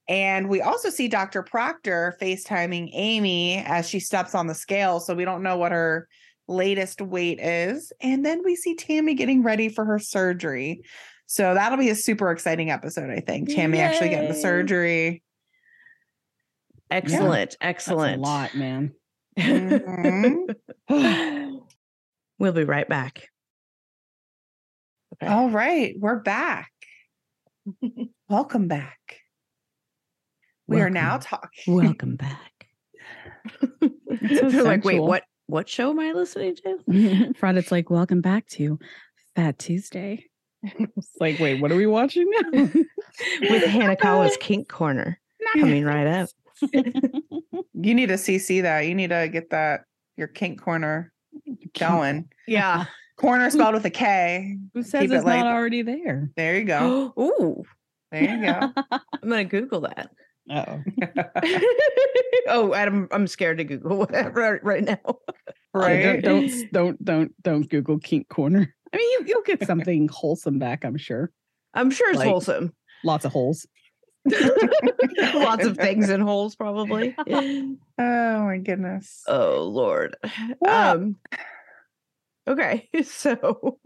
And we also see Dr. Proctor FaceTiming Amy as she steps on the scale. So we don't know what her latest weight is. And then we see Tammy getting ready for her surgery. So that'll be a super exciting episode, I think. Tammy actually getting the surgery. Excellent That's excellent a lot, man. Mhm. [laughs] we'll be right back okay All right, we're back. Welcome back. We are now talking. Welcome back. [laughs] so they're like wait what what show am i listening to [laughs] Fred, it's like, welcome back to Fat Tuesday. It's like, wait, what are we watching now? with hanakawa's kink corner coming right up [laughs] You need to CC that. You need to get that your kink corner going. yeah [laughs] Corner spelled with a K. Who says Keep it it's like- not already there? There you go. [gasps] Ooh, There you go. [laughs] I'm gonna Google that. Oh, oh, Adam, I'm scared to Google right, right now. right. don't, don't don't don't don't Google kink corner. I mean, you, you'll get something wholesome back. I'm sure. I'm sure it's Like- wholesome. Lots of holes. [laughs] Lots of things in holes, probably. [laughs] Oh my goodness. oh Lord. Wow. Um. Okay, [laughs] so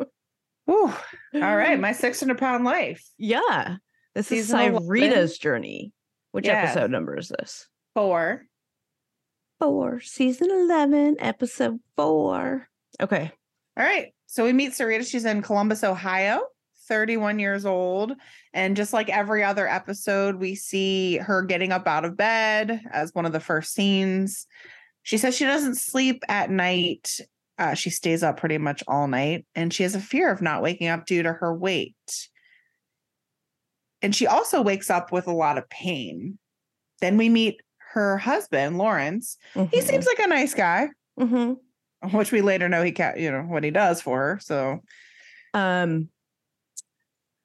Whew. All right, my 600 pound life. yeah, this Season is 11. Syreeta's journey. Which Yes. episode number is this? Four. Four, season eleven, episode four. Okay. All right. So we meet Syreeta. She's in Columbus, Ohio, 31 years old. And just like every other episode, we see her getting up out of bed as one of the first scenes. She says she doesn't sleep at night. Uh, she stays up pretty much all night. And she has a fear of not waking up due to her weight. And she also wakes up with a lot of pain. Then we meet her husband, Lawrence. He seems like a nice guy hmm which we later know he can't, you know, what he does for her. So um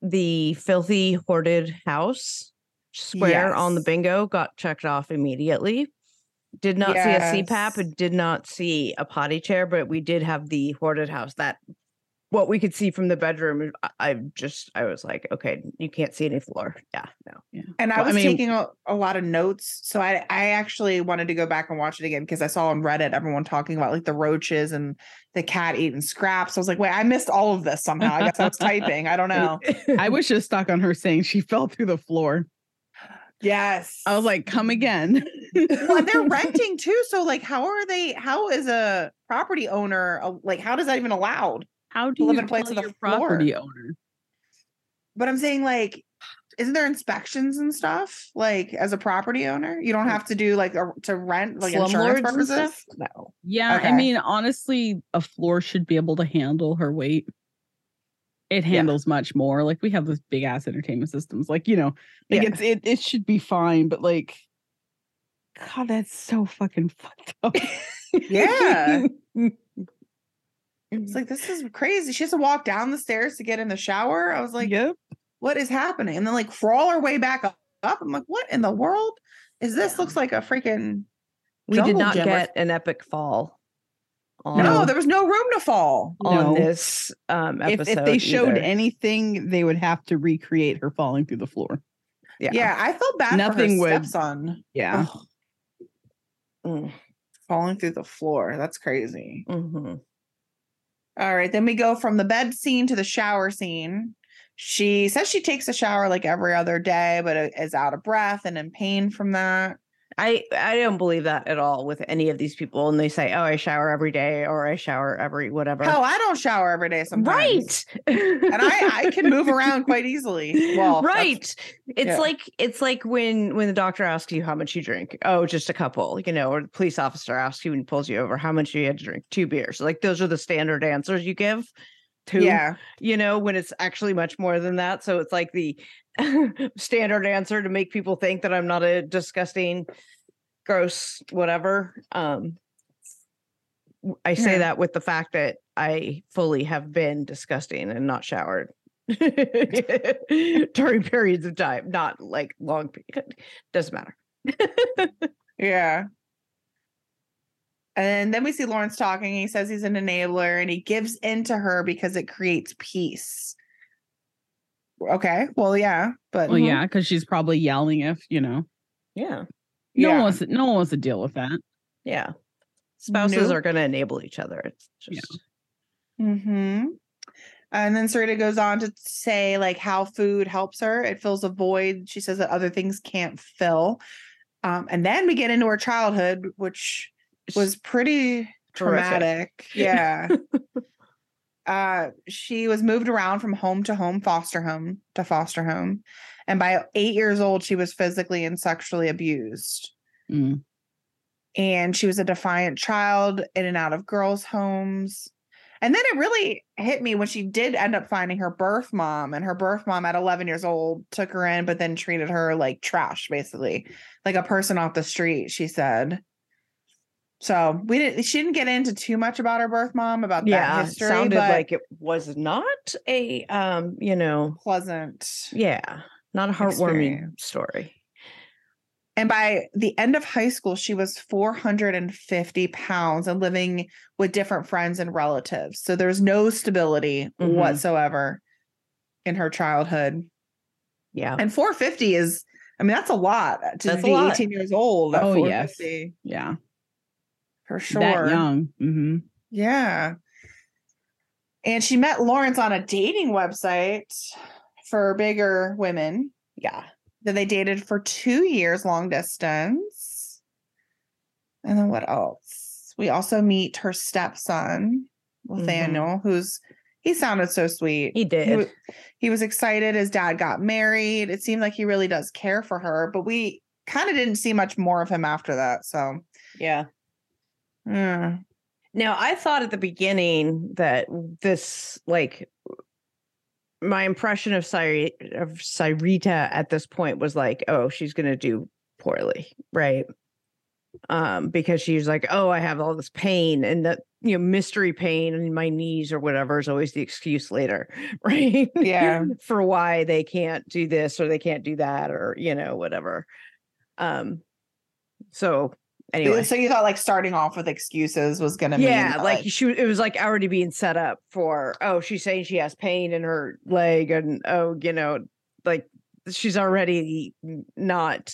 the filthy hoarded house square on the bingo got checked off immediately. Did not see a cpap and did not see a potty chair but we did have the hoarded house. That what we could see from the bedroom I, I just i was like okay you can't see any floor yeah no Yeah. and I Well, I was mean- taking a, a lot of notes. So I I actually wanted to go back and watch it again because I saw on Reddit everyone talking about like the roaches and the cat eating scraps. I was like, wait, I missed all of this somehow. I guess I was typing. I don't know. I was just stuck on her saying she fell through the floor. Yes. I was like, come again. well, they're [laughs] renting too. So like, how are they? How is a property owner uh, like? How does that even allowed? How do live you in a place tell with a your property owner? But I'm saying like, isn't there inspections and stuff? Like as a property owner, you don't have to do like a, to rent like insurance Slumlords and purposes. stuff? No. Yeah, Okay. I mean, honestly, a floor should be able to handle her weight. It handles much more. Like we have those big ass entertainment systems. Like, you know, like Yeah. it's it it should be fine, but like God, that's so fucking fucked up. [laughs] Yeah. [laughs] It's like this is crazy. She has to walk down the stairs to get in the shower. I was like, yep. what is happening? And then like crawl her way back up. up. I'm like, what in the world is this? Yeah. Looks like a freaking We did not gym or- get an epic fall. On, no. There was no room to fall. on No. this um If episode. if they showed either. anything, they would have to recreate her falling through the floor. yeah. Yeah, I felt bad Nothing for her would- stepson Yeah. Mm, falling through the floor. That's crazy. mhm. All right, then we go from the bed scene to the shower scene. She says she takes a shower like every other day, but is out of breath and in pain from that. I I don't believe that at all with any of these people. And they say, "Oh, I shower every day," or "I shower every whatever." Oh, I don't shower every day sometimes. right. [laughs] And I I can move around quite easily. Well, right. It's yeah. like it's like when when the doctor asks you how much you drink. Oh, just a couple, you know, or the police officer asks you and pulls you over how much you had to drink. Two beers. Like those are the standard answers you give. Two, Yeah. you know, when it's actually much more than that. So it's like the [laughs] standard answer to make people think that I'm not a disgusting, gross, whatever. Um I say Yeah. that with the fact that I fully have been disgusting and not showered [laughs] during periods of time, not like long period. Doesn't matter. [laughs] Yeah. And then we see Lawrence talking. He says he's an enabler and he gives in to her because it creates peace. Okay. Well, yeah. But Well, yeah, because she's probably yelling if, you know. Yeah. No Yeah. one wants to, no one wants to deal with that. Yeah. Spouses Nope. are going to enable each other. It's Yeah. just hmm And then Syreeta goes on to say like how food helps her. It fills a void. She says that other things can't fill. Um, and then we get into her childhood, which was pretty traumatic. Yeah. [laughs] uh, she was moved around from home to home, foster home to foster home. And by eight years old, she was physically and sexually abused. Mm. And she was a defiant child in and out of girls' homes. And then it really hit me when she did end up finding her birth mom, and her birth mom at 11 years old took her in, but then treated her like trash, basically, like a person off the street. She said. So we didn't. She didn't get into too much about her birth mom about yeah, that it history, sounded but like it was not a um, you know, pleasant. yeah, not a heartwarming Experience. story. And by the end of high school, she was 450 pounds and living with different friends and relatives. So there's no stability Mhm. whatsoever in her childhood. Yeah. And 450 is, I mean, that's a lot to That's be lot. 18 years old. Oh, yes. Yeah. For sure. That young. hmm Yeah. And she met Lawrence on a dating website for bigger women. Yeah. Then they dated for two years long distance. And then what else? We also meet her stepson, Nathaniel, who's he sounded so sweet. He did. wa- he was excited his dad got married. It seemed like he really does care for her, but we kind of didn't see much more of him after that. So, yeah. Mm, Now, I thought at the beginning that this, like, my impression of Syri- of Syreeta at this point was like, oh, she's going to do poorly, right? Um, because she's like, oh, I have all this pain and that you know mystery pain in my knees or whatever is always the excuse later, [laughs] right? Yeah. [laughs] for why they can't do this or they can't do that or you know whatever. Um, so anyway, so you thought like starting off with excuses was going to mean yeah mean like she it was like already being set up for oh she's saying she has pain in her leg and oh you know like she's already not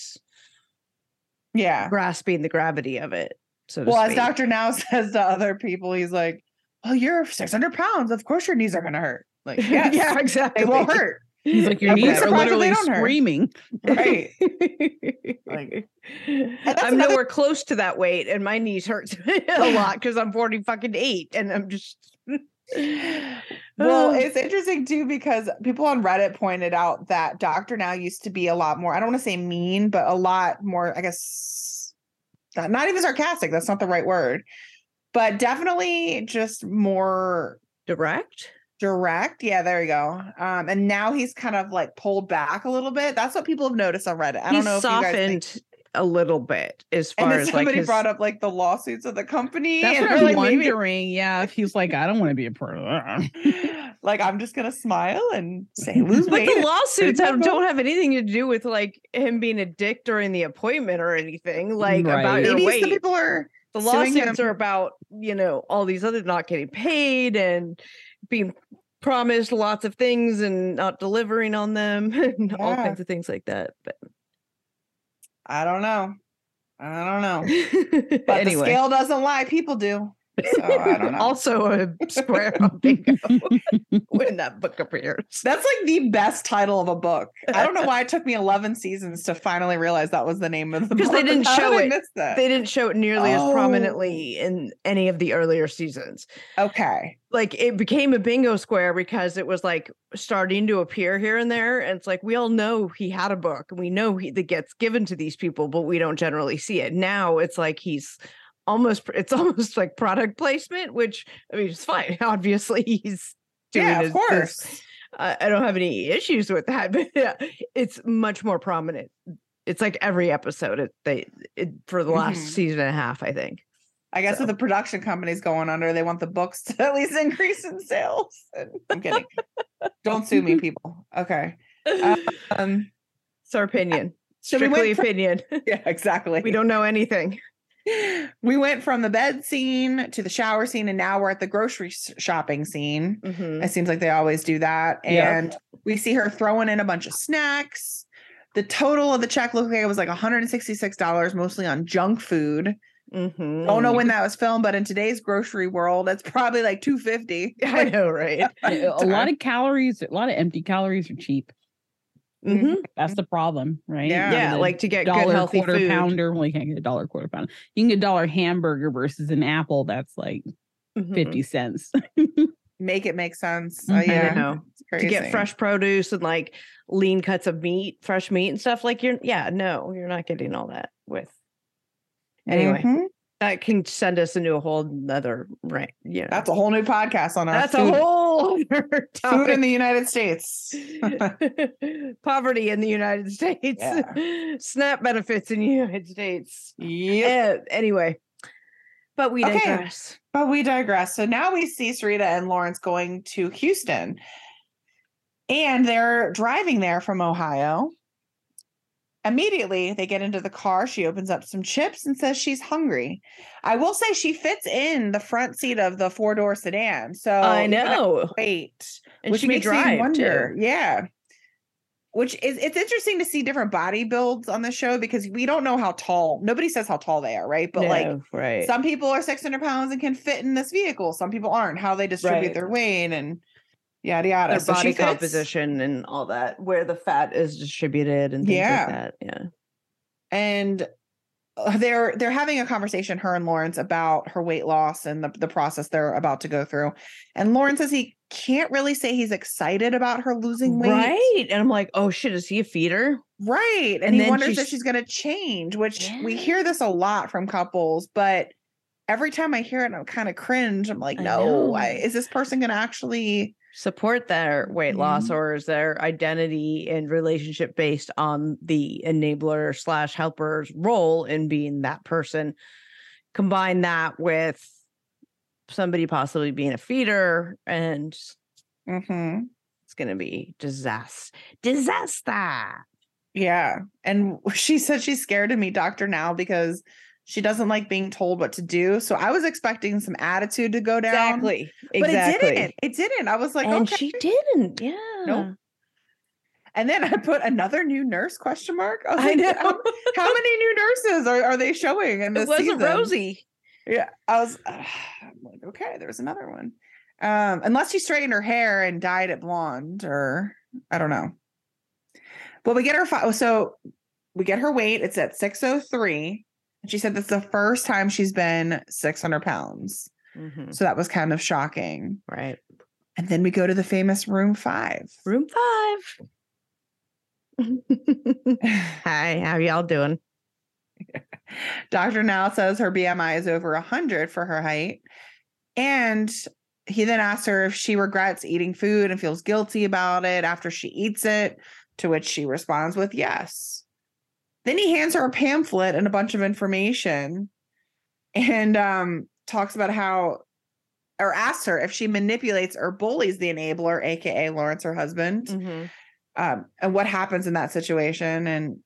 yeah. grasping the gravity of it so Well, as. Dr. Now [laughs] says to other people, he's like, Oh, you're 600 pounds. Of course your knees are going to hurt. Like, [laughs] yes, yeah exactly they will hurt. He's like, [laughs] your I'm knees are surprised that they literally don't hurt." screaming. Right. Like- [laughs] I'm another- nowhere close to that weight, and my knees hurt [laughs] a lot because I'm 40 fucking eight, and I'm just. Well, Oh. it's interesting too because people on Reddit pointed out that Doctor Now used to be a lot more, I don't want to say mean, but a lot more, I guess, not, not even sarcastic. That's not the right word, but definitely just more direct. Direct. Yeah, there you go. Um, and now he's kind of like pulled back a little bit. That's what people have noticed on Reddit. I don't know if you guys think. softened a little bit as And far then as like somebody his, brought up like the lawsuits of the company. That's and what I'm like, maybe- wondering. Yeah, if he's like, I don't want to be a part of that. [laughs] like I'm just gonna smile and say [laughs] lose But the lawsuits have, don't have anything to do with like him being a dick during the appointment or anything. Like about Right. your Maybe some weight. people are the lawsuits him. are about you know all these other not getting paid and being promised lots of things and not delivering on them [laughs] and all kinds of things like that. But I don't know. I don't know. [laughs] But the scale doesn't lie. People do. So I don't [laughs] know. also a square [laughs] on bingo [laughs] when that book appears. That's like the best title of a book. I don't know why it took me 11 seasons to finally realize that was the name of the book. Because they didn't How show did it. They didn't show it nearly as Oh. prominently in any of the earlier seasons. okay. like it became a bingo square because it was like starting to appear here and there and it's like we all know he had a book and we know he that gets given to these people but we don't generally see it now it's like he's almost [laughs] it's almost like product placement which i mean it's fine [laughs] obviously he's doing Yeah, of his- course. I I don't have any issues with that [laughs] but yeah, it's much more prominent it's like every episode it they it, for the last Mhm. season and a half i think I guess So. with the production companies going under, they want the books to at least increase in sales. I'm kidding. Don't sue me, people. Okay. Um, it's our opinion so we strictly went from, opinion yeah, exactly. we don't know anything [laughs] we went from the bed scene to the shower scene, and now we're at the grocery shopping scene. Mhm. It seems like they always do that. Yeah. And we see her throwing in a bunch of snacks. The total of the check looked like it was like $166, mostly on junk food. Mhm. Don't know when that was filmed, but in today's grocery world, it's probably like 250. [laughs] I know, right? [laughs] a lot of calories, a lot of empty calories are cheap. Mhm. That's the problem, right? Yeah. Yeah, like to get good dollar healthy quarter food. pounder. Well, you can't get a dollar quarter pounder. You can get a dollar hamburger versus an apple that's like Mhm. 50 cents. [laughs] Make it make sense. Mhm. Uh, I yeah. know. It's to get fresh produce and like lean cuts of meat, fresh meat and stuff. Like you're, yeah, no, you're not getting all that with. Anyway, Mhm. That can send us into a whole nother right. Yeah, That's a whole new podcast on our that's food, a whole [laughs] food in the United States. [laughs] Poverty in the United States, [laughs] SNAP benefits in the United States. yep. Eh, anyway, but we Okay. digress. But we digress. So now we see Syreeta and Lawrence going to Houston. And they're driving there from Ohio. Immediately, they get into the car. She opens up some chips and says she's hungry. I will say she fits in the front seat of the four door sedan. So I know, Wait. and which she makes drive me wonder. too. Yeah. Which is it's interesting to see different body builds on the show because we don't know how tall. Nobody says how tall they are, right? But like right, some people are 600 pounds and can fit in this vehicle. Some people aren't. How they distribute Right. their weight and yada yada. their So body composition and all that, where the fat is distributed and things Yeah. like that. Yeah. and uh, they're they're having a conversation her and Lawrence about her weight loss and the, the process they're about to go through. And Lawrence says he can't really say he's excited about her losing weight. Right. And I'm like, oh shit, is he a feeder? Right. And, And he wonders she's- if she's going to change, which we hear this a lot from couples, but every time I hear it, I'm kind of cringe. I'm like, no, I, is this person going to actually? Support their weight loss Mhm. or is their identity and relationship based on the enabler slash helper's role in being that person? Combine that with somebody possibly being a feeder and Mhm. it's gonna be disaster. Disaster. Yeah. And [laughs] she said she's scared to meet Dr. Now because she doesn't like being told what to do. So I was expecting some attitude to go down. Exactly. But exactly. it didn't. It didn't. I was like, and okay. she didn't. Yeah. No. And then I put another new nurse question mark. I, was I know. How, how many new nurses are, are they showing in this it wasn't season? Rosie. Yeah. I was [sighs] I'm like, okay, there's another one. Um, unless she straightened her hair and dyed it blonde or I don't know. Well, we get her fi- so we get her weight. It's at 603. And she said that's the first time she's been 600 pounds. Mhm. So that was kind of shocking. Right. And then we go to the famous room five. Room five. [laughs] Hi, how y'all doing? [laughs] Dr. Now says her BMI is over 100 for her height. And he then asks her if she regrets eating food and feels guilty about it after she eats it, to which she responds with yes. Then he hands her a pamphlet and a bunch of information and um, talks about how, or asks her if she manipulates or bullies the enabler, AKA Lawrence, her husband Mhm. um, and what happens in that situation. And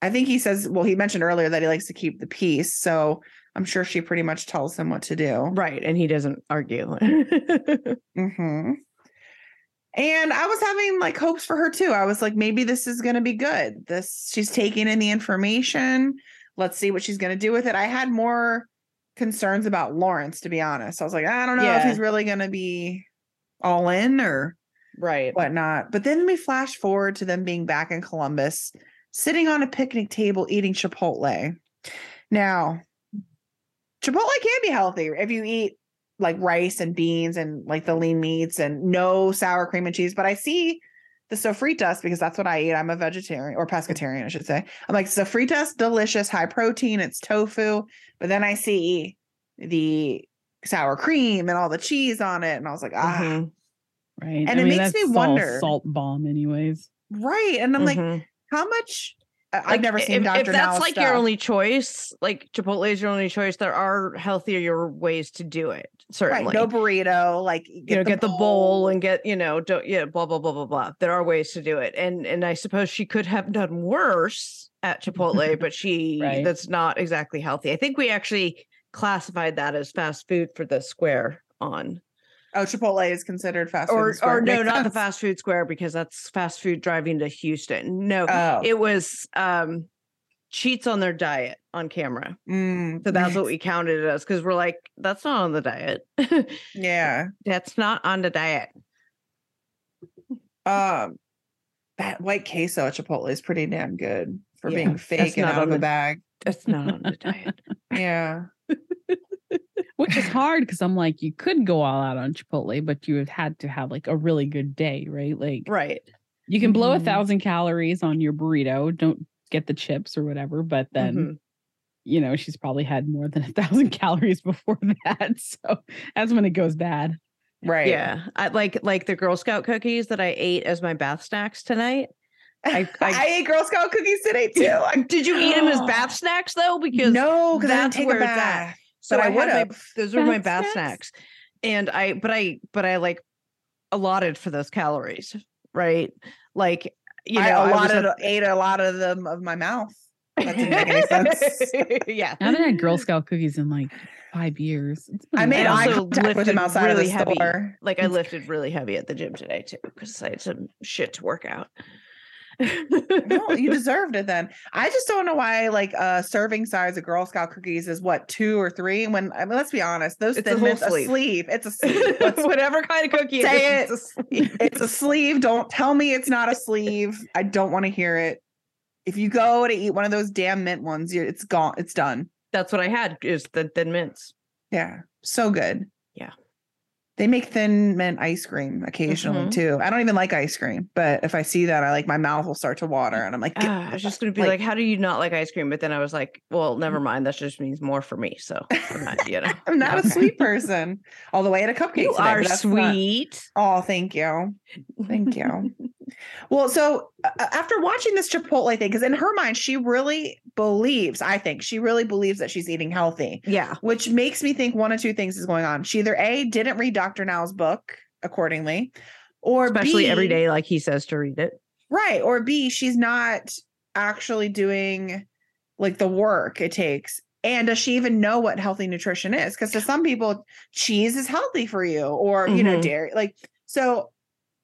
I think he says, well, he mentioned earlier that he likes to keep the peace. So I'm sure she pretty much tells him what to do. Right. And he doesn't argue. [laughs] hmm And I was having like hopes for her too. I was like, maybe this is going to be good. This, she's taking in the information. Let's see what she's going to do with it. I had more concerns about Lawrence, to be honest. I was like, I don't know if he's really going to be all in or right. whatnot. But then we flash forward to them being back in Columbus, sitting on a picnic table eating Chipotle. Now, Chipotle can be healthy if you eat like rice and beans and like the lean meats and no sour cream and cheese. But I see the sofritas because that's what I eat. I'm a vegetarian or pescatarian, I should say. I'm like sofritas, delicious, high protein. It's tofu. But then I see the sour cream and all the cheese on it, and I was like, ah, Mhm. Right. And it makes me wonder- Salt bomb, anyways. right. And I'm like, Mhm. how much? I- I've Like, never seen if, Dr. if that's Now's like stuff. your only choice, like Chipotle is your only choice, there are healthier ways to do it. Right, Certainly. no burrito, like you know, get the bowl and get, you know, don't yeah, blah blah blah blah blah. There are ways to do it. And and I suppose she could have done worse at Chipotle, [laughs] but she Right. that's not exactly healthy. I think we actually classified that as fast food for the square on Oh, Chipotle is considered fast food. or or no, not the fast food square because that's fast food driving to Houston. No, Oh, it was um cheats on their diet on camera. mm, So that's what we counted it as because we're like, that's not on the diet. yeah. [laughs] that's not on the diet. Um, that white queso at Chipotle is pretty damn good for Yeah, being fake and out of a bag. That's not on the diet. [laughs] Yeah. [laughs] Which is hard because I'm like, you could go all out on Chipotle, but you have had to have like a really good day, right? Like Right. you can blow a Mhm. thousand calories on your burrito. Don't get the chips or whatever, but then Mhm. you know, she's probably had more than a [laughs] thousand calories before [laughs] that. So that's when it goes bad. Right. Yeah. I like like the Girl Scout cookies that I ate as my bath snacks tonight. I- [laughs] I, I- ate Girl Scout cookies today too. Did you eat them as bath [gasps] snacks though? Because no, because I didn't that's take where a it's at. so but I had would have. Those were my Bath bath snacks? snacks. And I but I but I like allotted for those calories, right? Like you know, I I was allotted, uh, ate a lot of them of my mouth. That didn't make any sense. [laughs] yeah. I haven't had Girl Scout cookies in like five years. It's been I a made while. eye also contact with lifted him outside really of the heavy. store. Like I lifted really heavy at the gym today too, because I had some shit to work out. No, you [laughs] deserved it then. I just don't know why like uh serving size of Girl Scout cookies is what two or three. When I mean, let's be honest, those It's a thin mints, a sleeve. sleeve. It's a [laughs] sleeve. Whatever kind of cookie Say it is, it's a sleeve. [laughs] it's a sleeve. Don't tell me it's not a sleeve. I don't want to hear it. If you go to eat one of those damn mint ones, you're, it's gone. It's done. That's what I had is the thin mints. Yeah, so good. They make thin mint ice cream occasionally Mhm. too. I don't even like ice cream, but if I see that, I like my mouth will start to water, and I'm like, "Get Ah, I was just gonna be like, how do you not like ice cream? But then I was like, well, never mind. That just means more for me. So [laughs] I'm not, you know. I'm not Okay. a sweet person. All the way at a cupcake. You today, are that's not- sweet. Oh, thank you. Thank you. Well, so uh, after watching this Chipotle thing, because in her mind, she really believes, I think she really believes that she's eating healthy, yeah. which makes me think one of two things is going on. She either A, didn't read Dr. Now's book accordingly, or Especially B, every day, like he says to read it. Right. Or B, she's not actually doing like the work it takes. And does she even know what healthy nutrition is? Because to some people, cheese is healthy for you, or you know, Mhm. dairy. Like, so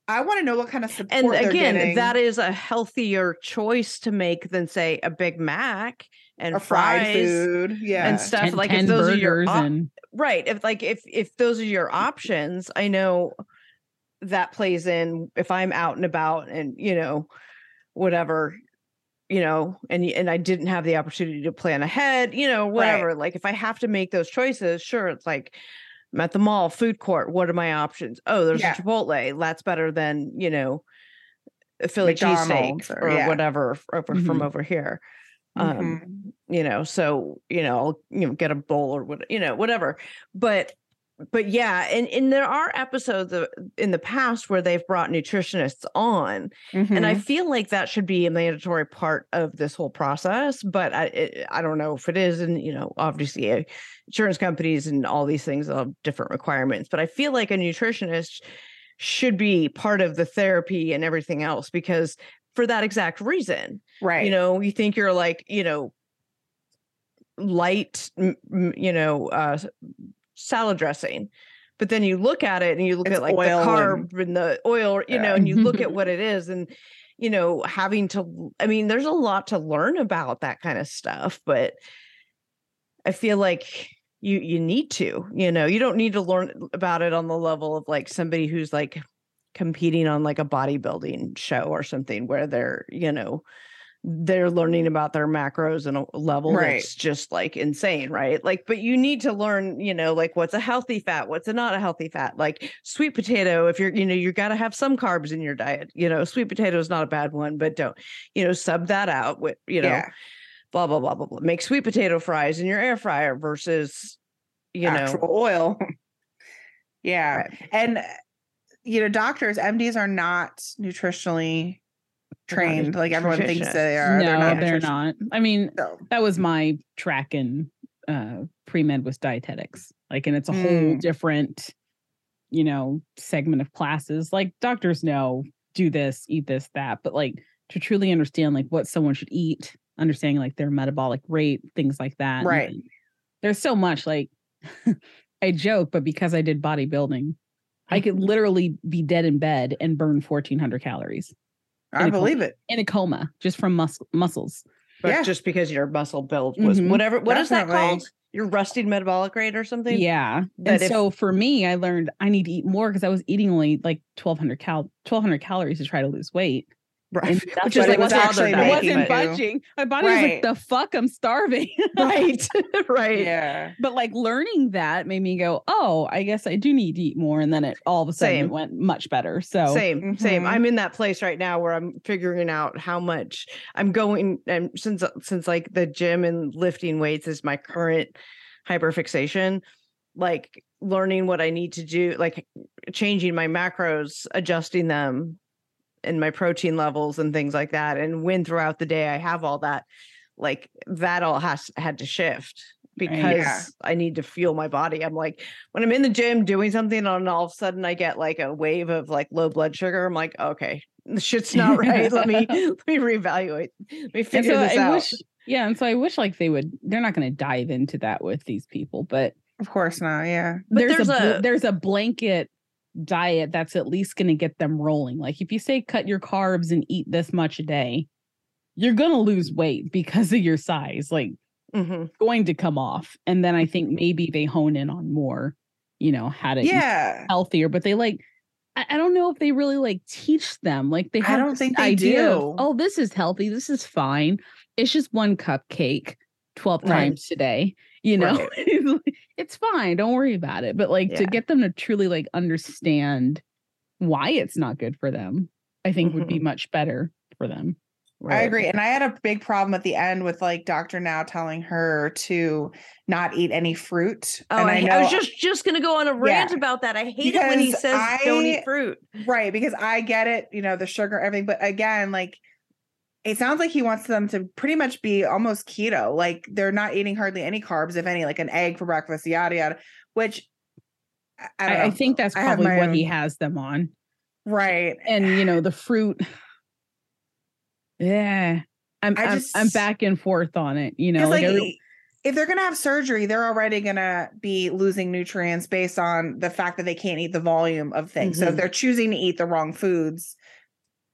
I want to know what kind of support. And again, getting, that is a healthier choice to make than say a Big Mac and or fried fries food. Yeah. and stuff. Ten- like 10 if those are your burgers op- and right if like if if those are your options i know that plays in if I'm out and about and you know whatever you know and and I didn't have the opportunity to plan ahead, you know, whatever. Like if I have to make those choices, sure it's like I'm at the mall, food court, what are my options? Oh, there's Yeah. a Chipotle. That's better than, you know, a Philly cheesesteak or- or, yeah. whatever over from Mhm. over here. Um, Mhm. you know, so you know, I'll you know get a bowl or what you know, whatever. But but yeah, and and there are episodes of, in the past where they've brought nutritionists on, and I Mhm. feel like that should be a mandatory part of this whole process. But I it, I don't know if it is, and you know, obviously, uh, insurance companies and all these things have different requirements. But I feel like a nutritionist should be part of the therapy and everything else because for that exact reason right. you know you think you're like you know light you know uh salad dressing but then you look at it and you look It's at like the oil and- carb and, the oil you know and you look at [laughs] what it is and you know having to I mean there's a lot to learn about that kind of stuff but i feel like you you need to you know you don't need to learn about it on the level of like somebody who's like competing on like a bodybuilding show or something where they're you know they're learning about their macros and a level Right. that's just like insane right like but you need to learn you know like what's a healthy fat what's a not a healthy fat like sweet potato if you're you know you got to have some carbs in your diet you know sweet potato is not a bad one but don't you know sub that out with you know yeah. blah blah blah blah blah make sweet potato fries in your air fryer versus you know oil. [laughs] yeah. Right. And you know, doctors, MDs are not nutritionally trained like everyone thinks they are. no, they're, nutrition- not. I mean, So, that was my track in uh pre-med was dietetics. Like, and it's a whole Mm. different, you know, segment of classes. Like doctors know do this, eat this, that, but like to truly understand like what someone should eat, understanding like their metabolic rate, things like that. Right. and There's so much like [laughs] I joke, but because I did bodybuilding, I could literally be dead in bed and burn 1400 calories I in a believe it. in a coma just from mus- muscles. but Yeah. just because your muscle build was Mhm. whatever what is that called your rusting metabolic rate or something Yeah. That and if- so for me, I learned I need to eat more because I was eating only like 1200 cal 1200 calories to try to lose weight. Right [laughs] which is like was what's actually other It diet, making wasn't budging. My body was like, the fuck, I'm starving. [laughs] right [laughs] right Yeah. but like learning that made me go, oh, I guess I do need to eat more. And then it all of a sudden Same. it went much better. So same same Mhm. i'm in that place right now where i'm figuring out how much i'm going and since since like the gym and lifting weights is my current hyperfixation like learning what i need to do like changing my macros adjusting them and my protein levels and things like that and when throughout the day i have all that like that all has had to shift because Yeah. I need to feel my body. I'm like, when I'm in the gym doing something, and all of a sudden I get like a wave of like low blood sugar. I'm like, okay, the shit's [laughs] not right. let me let me reevaluate. Let me figure so this I out. wish, yeah. And so I wish like they would, they're not going to dive into that with these people, but Of course not. Yeah. But there's, there's a, a- there's a blanket diet that's at least going to get them rolling. Like if you say cut your carbs and eat this much a day, you're going to lose weight because of your size. Like Mhm. going to come off. And then I think maybe they hone in on more, you know, how to Yeah. healthier, but they like I, I don't know if they really like teach them. Like they I don't think they idea of, do. oh, this is healthy, this is fine. It's just one cupcake 12 Right. times today. You know, Right. [laughs] it's, fine. Don't worry about it. But like to get them to truly like understand why it's not good for them, I think would be Mm-hmm. much better for them. I agree. And I had a big problem at the end with like Dr. Now telling her to not eat any fruit. Oh, and I, I know was just just gonna go on a rant Yeah. about that. I hate it when he Because says don't eat fruit. right because I get it, you know, the sugar, everything. But again, like it sounds like he wants them to pretty much be almost keto. Like they're not eating hardly any carbs, if any, like an egg for breakfast, yada yada. Which I, I, don't I, I think that's probably what he has them on. right. and you know the fruit yeah i'm I I'm, I'm back and forth on it you know like, like, if they're gonna have surgery, they're already gonna be losing nutrients based on the fact that they can't eat the volume of things. So if Mhm. they're choosing to eat the wrong foods,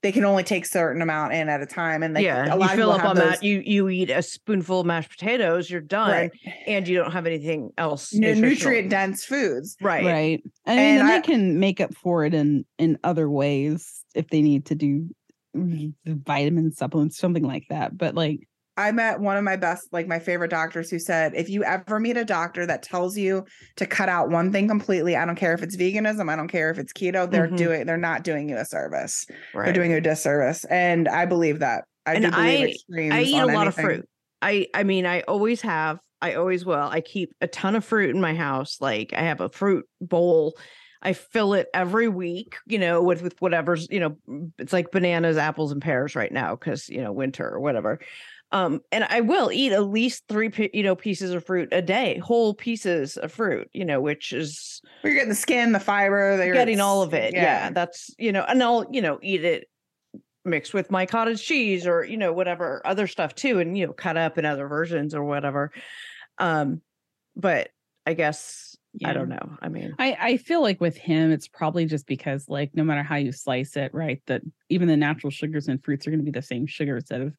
they can only take certain amount in at a time. And they yeah, a you lot of fill up on those- that. You you eat a spoonful of mashed potatoes, you're done, right, and you don't have anything else. nu- nutrient dense foods. right? Right. I mean, And and I- they can make up for it in in other ways if they need to do v- vitamin supplements, something like that. But like, I met one of my best, like my favorite doctors who said, if you ever meet a doctor that tells you to cut out one thing completely, I don't care if it's veganism, I don't care if it's keto, they're Mhm. doing, they're not doing you a service. right. They're doing you a disservice. And I believe that. I And do believe I-. I eat a lot of fruit. I I mean, I always have. I always will. I keep a ton of fruit in my house. Like I have a fruit bowl. I fill it every week, you know, with with whatever's, you know, it's like bananas, apples, and pears right now because you know winter or whatever. Um, and I will eat at least three, you know, pieces of fruit a day, whole pieces of fruit, you know, which is You're getting the skin, the fiber, they're getting all of it. Yeah. that's you know, and I'll you know eat it mixed with my cottage cheese or you know whatever other stuff too, and you know cut up in other versions or whatever. Um, but I guess I don't know. I mean, I, I feel like with him, it's probably just because like no matter how you slice it, right, that even the natural sugars and fruits are going to be the same sugars that have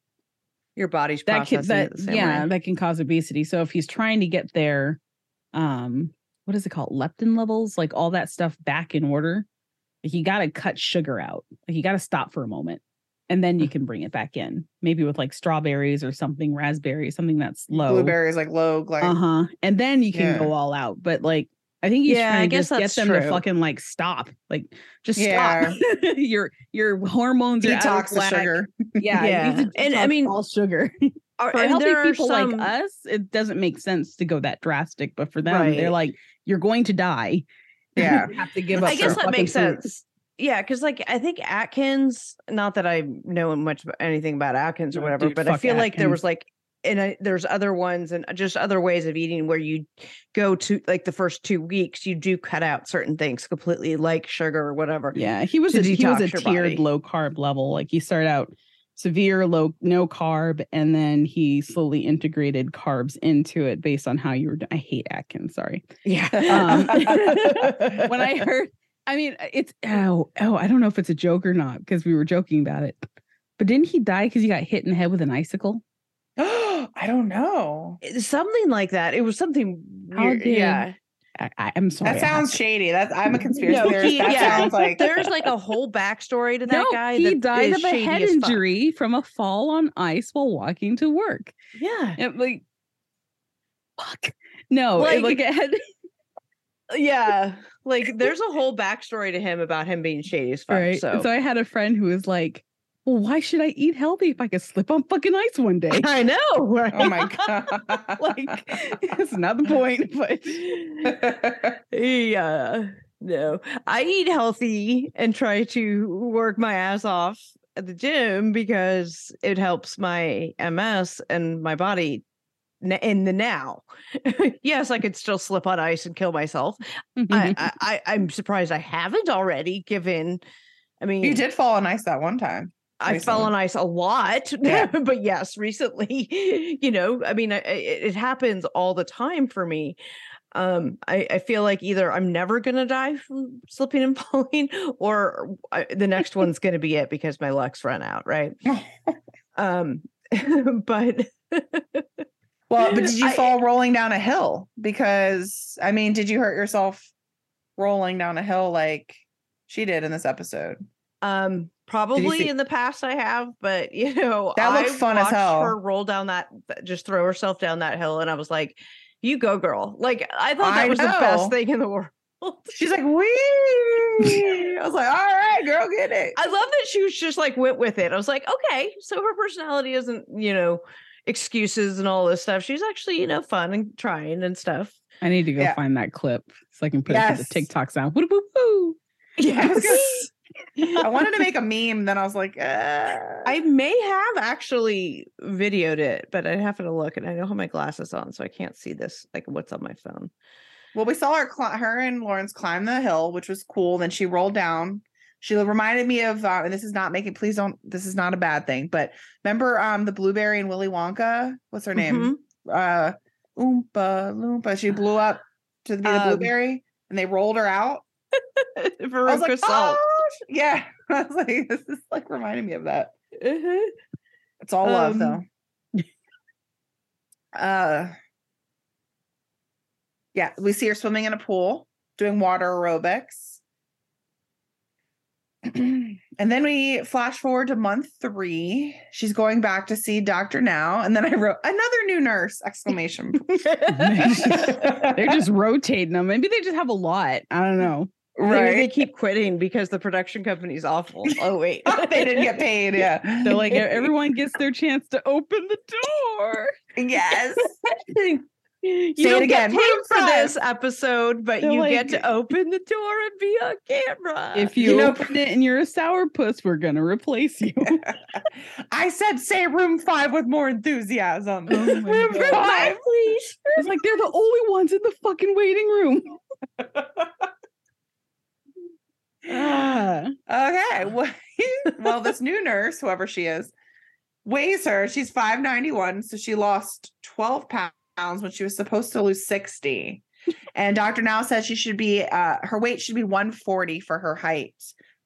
your body's that can processing that the same yeah way. that can cause obesity. So if he's trying to get their um what is it called leptin levels, like all that stuff back in order, like you got to cut sugar out. Like you got to stop for a moment, and then you can bring it back in. Maybe with like strawberries or something, raspberries, something that's low. Blueberries like low, like Uh huh. And then you can Yeah. go all out. But like, I think he's Yeah, trying I to guess just get that's them to fucking like stop, like just Yeah. stop. [laughs] your your hormones are out of detox the sugar. Yeah, [laughs] Yeah. you And I mean, all sugar. [laughs] Are- For and healthy people some- like us, it doesn't make sense to go that drastic. But for them, they're like, you're going to die. Yeah. you have to give up. I guess that makes fucking fruit." sense. Yeah, because like I think Atkins, not that I know much about anything about Atkins or whatever, dude, but I fuck feel like there was like and I, there's other ones and just other ways of eating where you go to like the first two weeks you do cut out certain things completely like sugar or whatever Yeah, he was a he was a tiered body. low carb level. Like he started out severe low no carb, and then he slowly integrated carbs into it based on how you were. I hate Atkins. Sorry. yeah Um, [laughs] when I heard, I mean, it's oh oh, I don't know if it's a joke or not because we were joking about it. But didn't he die because he got hit in the head with an icicle? [gasps] I don't know. Eh, something like that it was something weird yeah I, I, am sorry. That sounds to- shady. That's I'm a [laughs] conspiracy No, theorist. he- that yeah. sounds like there's like a whole backstory to that no, guy he that died is of a head as fuck. injury from a fall on ice while walking to work. yeah And like, fuck. No, it- Like- like, a head. [laughs] yeah like there's a whole backstory to him about him being shady as fuck right. so So I had a friend who was like, "Well, why should I eat healthy if I could slip on fucking ice one [laughs] day?" I know right oh my [laughs] god. like, it's not the point, [laughs] but yeah no i eat healthy and try to work my ass off at the gym because it helps my ms and my body in the now yes i could still slip on ice and kill myself I, mm-hmm. I I i'm surprised i haven't already given i mean you did fall on ice that one time. I fell on ice a lot, [laughs] Yeah. but yes, recently, [laughs] you know, I mean, I, it, it happens all the time for me. Um, I, I feel like either I'm never gonna die from slipping and [laughs] falling, or I, the next one's gonna be it because my luck's run out, right? um, but Well, but did you fall rolling down a hill? Because I mean, did you hurt yourself rolling down a hill like she did in this episode? Um, probably see- in the past I have, but [laughs] you know, That looked I fun as watched hell. Her roll down that, just throw herself down that hill, and I was like, "You go, girl!" Like I thought that I was the best thing in the [laughs] world. She's like, wee. I was like, all right, girl, get it. I love that she was just like went with it. I was like, okay, so her personality isn't, you know, excuses and all this stuff. She's actually, you know, fun and trying and stuff. I need to go Yeah. find that clip so I can put it to the TikTok sound. Woo, woo, woo. Yes. I wanted to make a [laughs] meme, then I was like, uh. I may have actually videoed it, but I'd have to look and I don't have my glasses on, so I can't see this, like what's on my phone. Well, we saw her, her and Lawrence climb the hill, which was cool. Then she rolled down. She reminded me of, uh, and this is not making, please don't, this is not a bad thing, but remember um the blueberry and Willy Wonka? What's her name? Uh, Oompa Loompa. She blew up to be the Um, blueberry and they rolled her out. [laughs] Veruca like, Salt. oh, Yeah. [laughs] I was like, this is like reminding me of that. Uh-huh. It's all love Um, though. Uh yeah, we see her swimming in a pool, doing water aerobics. [clears throat] and then we flash forward to month three. She's going back to see Dr. Now. And then I wrote another new nurse! Exclamation. [laughs] They're just [laughs] rotating them. Maybe they just have a lot. I don't know. Maybe they keep quitting because the production company's awful. [laughs] Oh wait, [laughs] they didn't get paid. Yeah. They're like [laughs] everyone gets their chance to open the door. Yes. You Say it don't again. get paid Room for this episode, but They're you like- get to open the door and be on camera. If you, You know- open it and you're a sourpuss, we're gonna replace you. I said say room five with more enthusiasm. Oh room God. five. please. It's like they're the only ones in the fucking waiting room. Ah. [gasps] Okay. Well, [laughs] well, this new nurse, whoever she is, weighs her. She's 591. So she lost 12 pounds when she was supposed to lose 60. And Dr. Now says she should be, uh, her weight should be 140 for her height.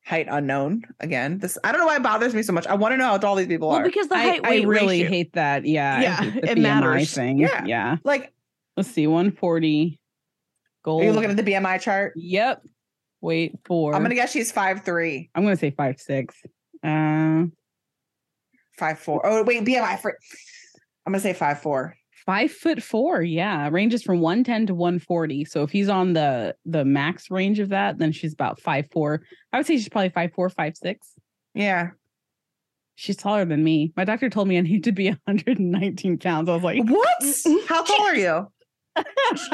Height unknown. Again, this, I don't know why it bothers me so much. I want to know how tall these people Well, are. because the I, height I weight really ratio. hate that. Yeah. Yeah, hate the it BMI matters. thing. Yeah. Yeah. like, Let's see. 140 gold. are you looking at the BMI chart? Yep. Wait for. I'm going to guess she's five three. I'm gonna say five six. Uh, 5'4. Oh, wait, BMI for, I'm going to say 5'4. five foot four. Yeah, ranges from one ten to one forty. So if he's on the the max range of that, then she's about five four. I would say she's probably five four, five six. Yeah. She's taller than me. My doctor told me I need to be 119 pounds. I was like, What? How tall are you?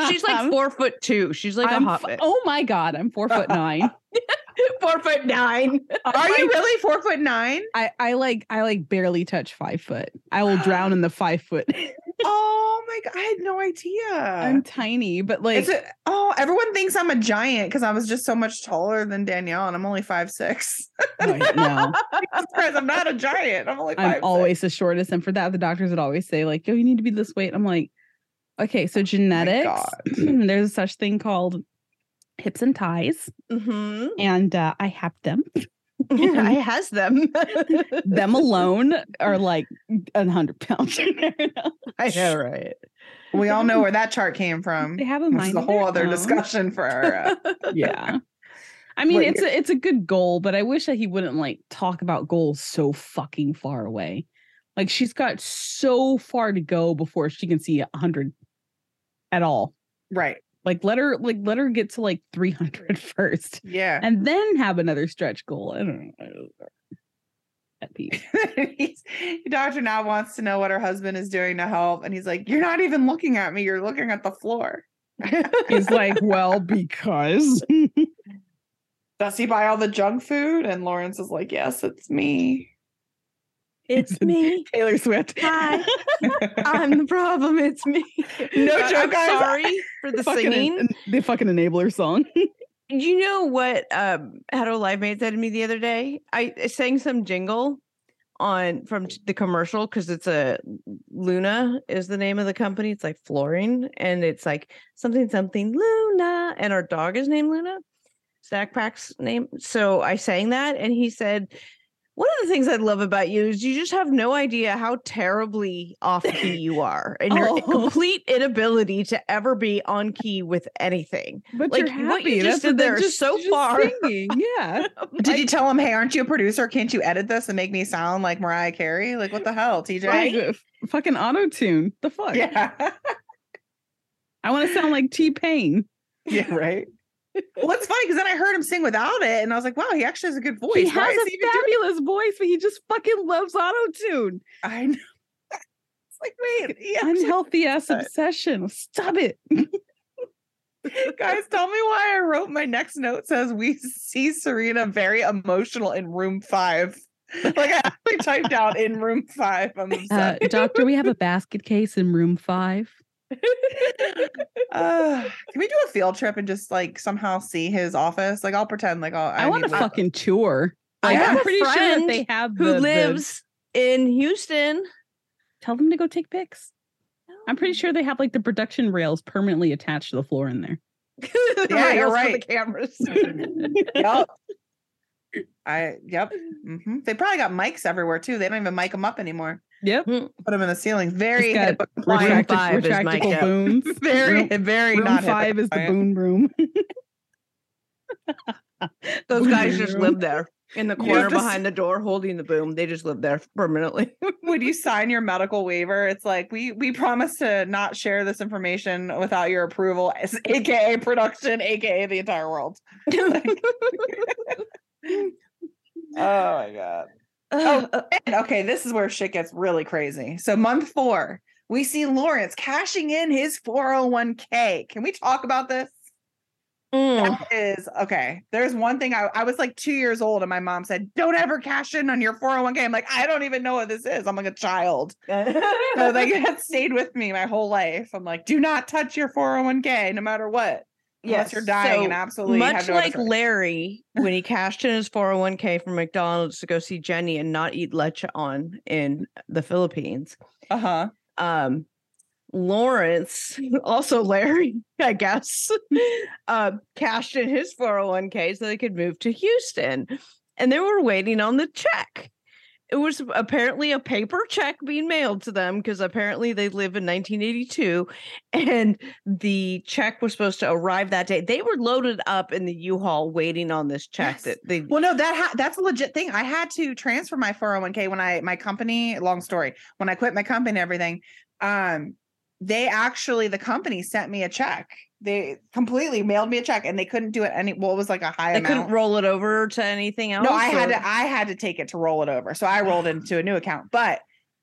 She's like um, four foot two. She's like I'm a f- hobbit. oh my god, I'm four foot nine. [laughs] four foot nine. Oh Are you really four foot nine? I, I like I like barely touch five foot. I will drown in the [gasps] five foot. Oh my god, I had no idea. I'm tiny, but like oh, everyone thinks I'm a giant because I was just so much taller than Danielle, and I'm only five six. I. [laughs] Surprise, I'm not a giant. I'm only 5 I'm always the shortest. And for that, the doctors would always say, like, yo, you need to be this weight. I'm like, okay, so genetics, God. [clears throat] there's such thing called hips and thighs. hmm And uh, I have them. [laughs] I has them. [laughs] them alone are [laughs] like a hundred pounds. I know, right? We all know where that chart came from. they have a mind. is a whole other own. discussion for our. Uh, Yeah. I mean, What it's a it's a good goal, but I wish that he wouldn't like talk about goals so fucking far away. Like she's got so far to go before she can see a hundred at all. right. Like let her like let her get to like 300 [laughs] first Yeah. and then have another stretch goal. I don't know. I don't know. Pet peeve. he's, Doctor now wants to know what her husband is doing to help, and he's like, "You're not even looking at me. You're looking at the floor." He's like, [laughs] well, because Does he buy all the junk food? And Lawrence is like, "Yes, it's me." It's me. Taylor Swift. Hi. [laughs] I'm the problem. It's me. No Uh, joke. guys, Sorry for the Fucking singing. en- the fucking enabler song. you know what um Hetero Life Mate said to me the other day? I I sang some jingle on from the commercial because it's a Luna is the name of the company. It's like flooring and it's like something something Luna and our dog is named Luna. Snack Pack's name. So I sang that and he said one of the things I love about you is you just have no idea how terribly off key [laughs] you are and your Oh. complete inability to ever be on key with anything. But Like, you're what happy. you just did there is so just far. Singing. [laughs] Yeah. Did you tell him, "Hey, aren't you a producer? Can't you edit this and make me sound like Mariah Carey? Like, what the hell, TJ?" Like, uh, fucking auto tune. The fuck? Yeah. I want to sound like T Pain. [laughs] yeah. Right. Well, it's funny because then I heard him sing without it, and I was like, "Wow, he actually has a good voice." He Why has a he fabulous voice, but he just fucking loves auto tune. I know. It's like, wait, he Unhealthy ass obsession. Stop it. [laughs] guys, tell me why I wrote my next note says we see Syreeta very emotional in room five. [laughs] Like I actually typed out in room five. I'm Uh, doctor, we have a basket case in room five. [laughs] Uh, can we do a field trip and just like somehow see his office? Like I'll pretend like I'll, I, want a need, like- fucking tour. I Like, have I'm a pretty sure that they have Who the- the- lives in Houston? tell them to go take pics. I'm pretty sure they have like the production rails permanently attached to the floor in there. [laughs] Yeah, you're rails for right. The cameras. [laughs] Yup. I yep. hmm They probably got mics everywhere too. They don't even mic them up anymore. Yep. Put them in the ceiling. Very got HIPAA. Room Retracti- five is retractable mic'd booms. [laughs] very Room- very room not five is the boom room. [laughs] Those guys just live there in the corner have behind the door holding the boom. They just live there permanently. [laughs] when you sign your medical waiver, it's like we we promise to not share this information without your approval, as- aka production, aka the entire world. Oh my god. Oh, [laughs] and okay, this is where shit gets really crazy. So month four, we see Lawrence cashing in his 401k. Can we talk about this? Mm. That is okay. There's one thing I, I was like two years old, and my mom said, Don't ever cash in on your 401k. I'm like, I don't even know what this is. I'm like a child. So [laughs] like that stayed with me my whole life. I'm like, do not touch your 401k no matter what. Unless you're dying and absolutely much no like choice. Larry when he [laughs] cashed in his 401k from McDonald's to go see Jenny and not eat leche on in the Philippines. Uh-huh. Um Lawrence, [laughs] also Larry, I guess, [laughs] uh, cashed in his 401k so they could move to Houston. And they were waiting on the check. It was apparently a paper check being mailed to them because apparently they live in 1982 and the check was supposed to arrive that day. They were loaded up in the U-Haul waiting on this check Yes. that they Well, no, that ha- that's a legit thing. I had to transfer my 401k when I my company, long story, when I quit my company and everything. Um, they actually the company sent me a check. They completely mailed me a check and they couldn't do it any well it was like a high they amount. couldn't roll it over to anything else. No, I had to I had to take it to roll it over. So I rolled into a new account. But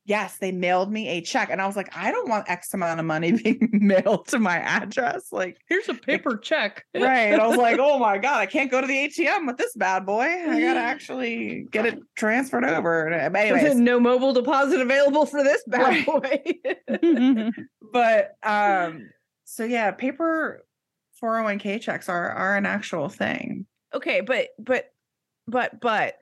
yes, they mailed me a check. And I was like, I don't want X amount of money [laughs] being mailed to my address. Like, Here's a paper check. right. And I was like, [laughs] oh my God, I can't go to the ATM with this bad boy. I gotta actually get it transferred over. But anyways, no mobile deposit available for this bad Right. boy. [laughs] but um, so yeah, paper 401k checks are are an actual thing. okay, but but but but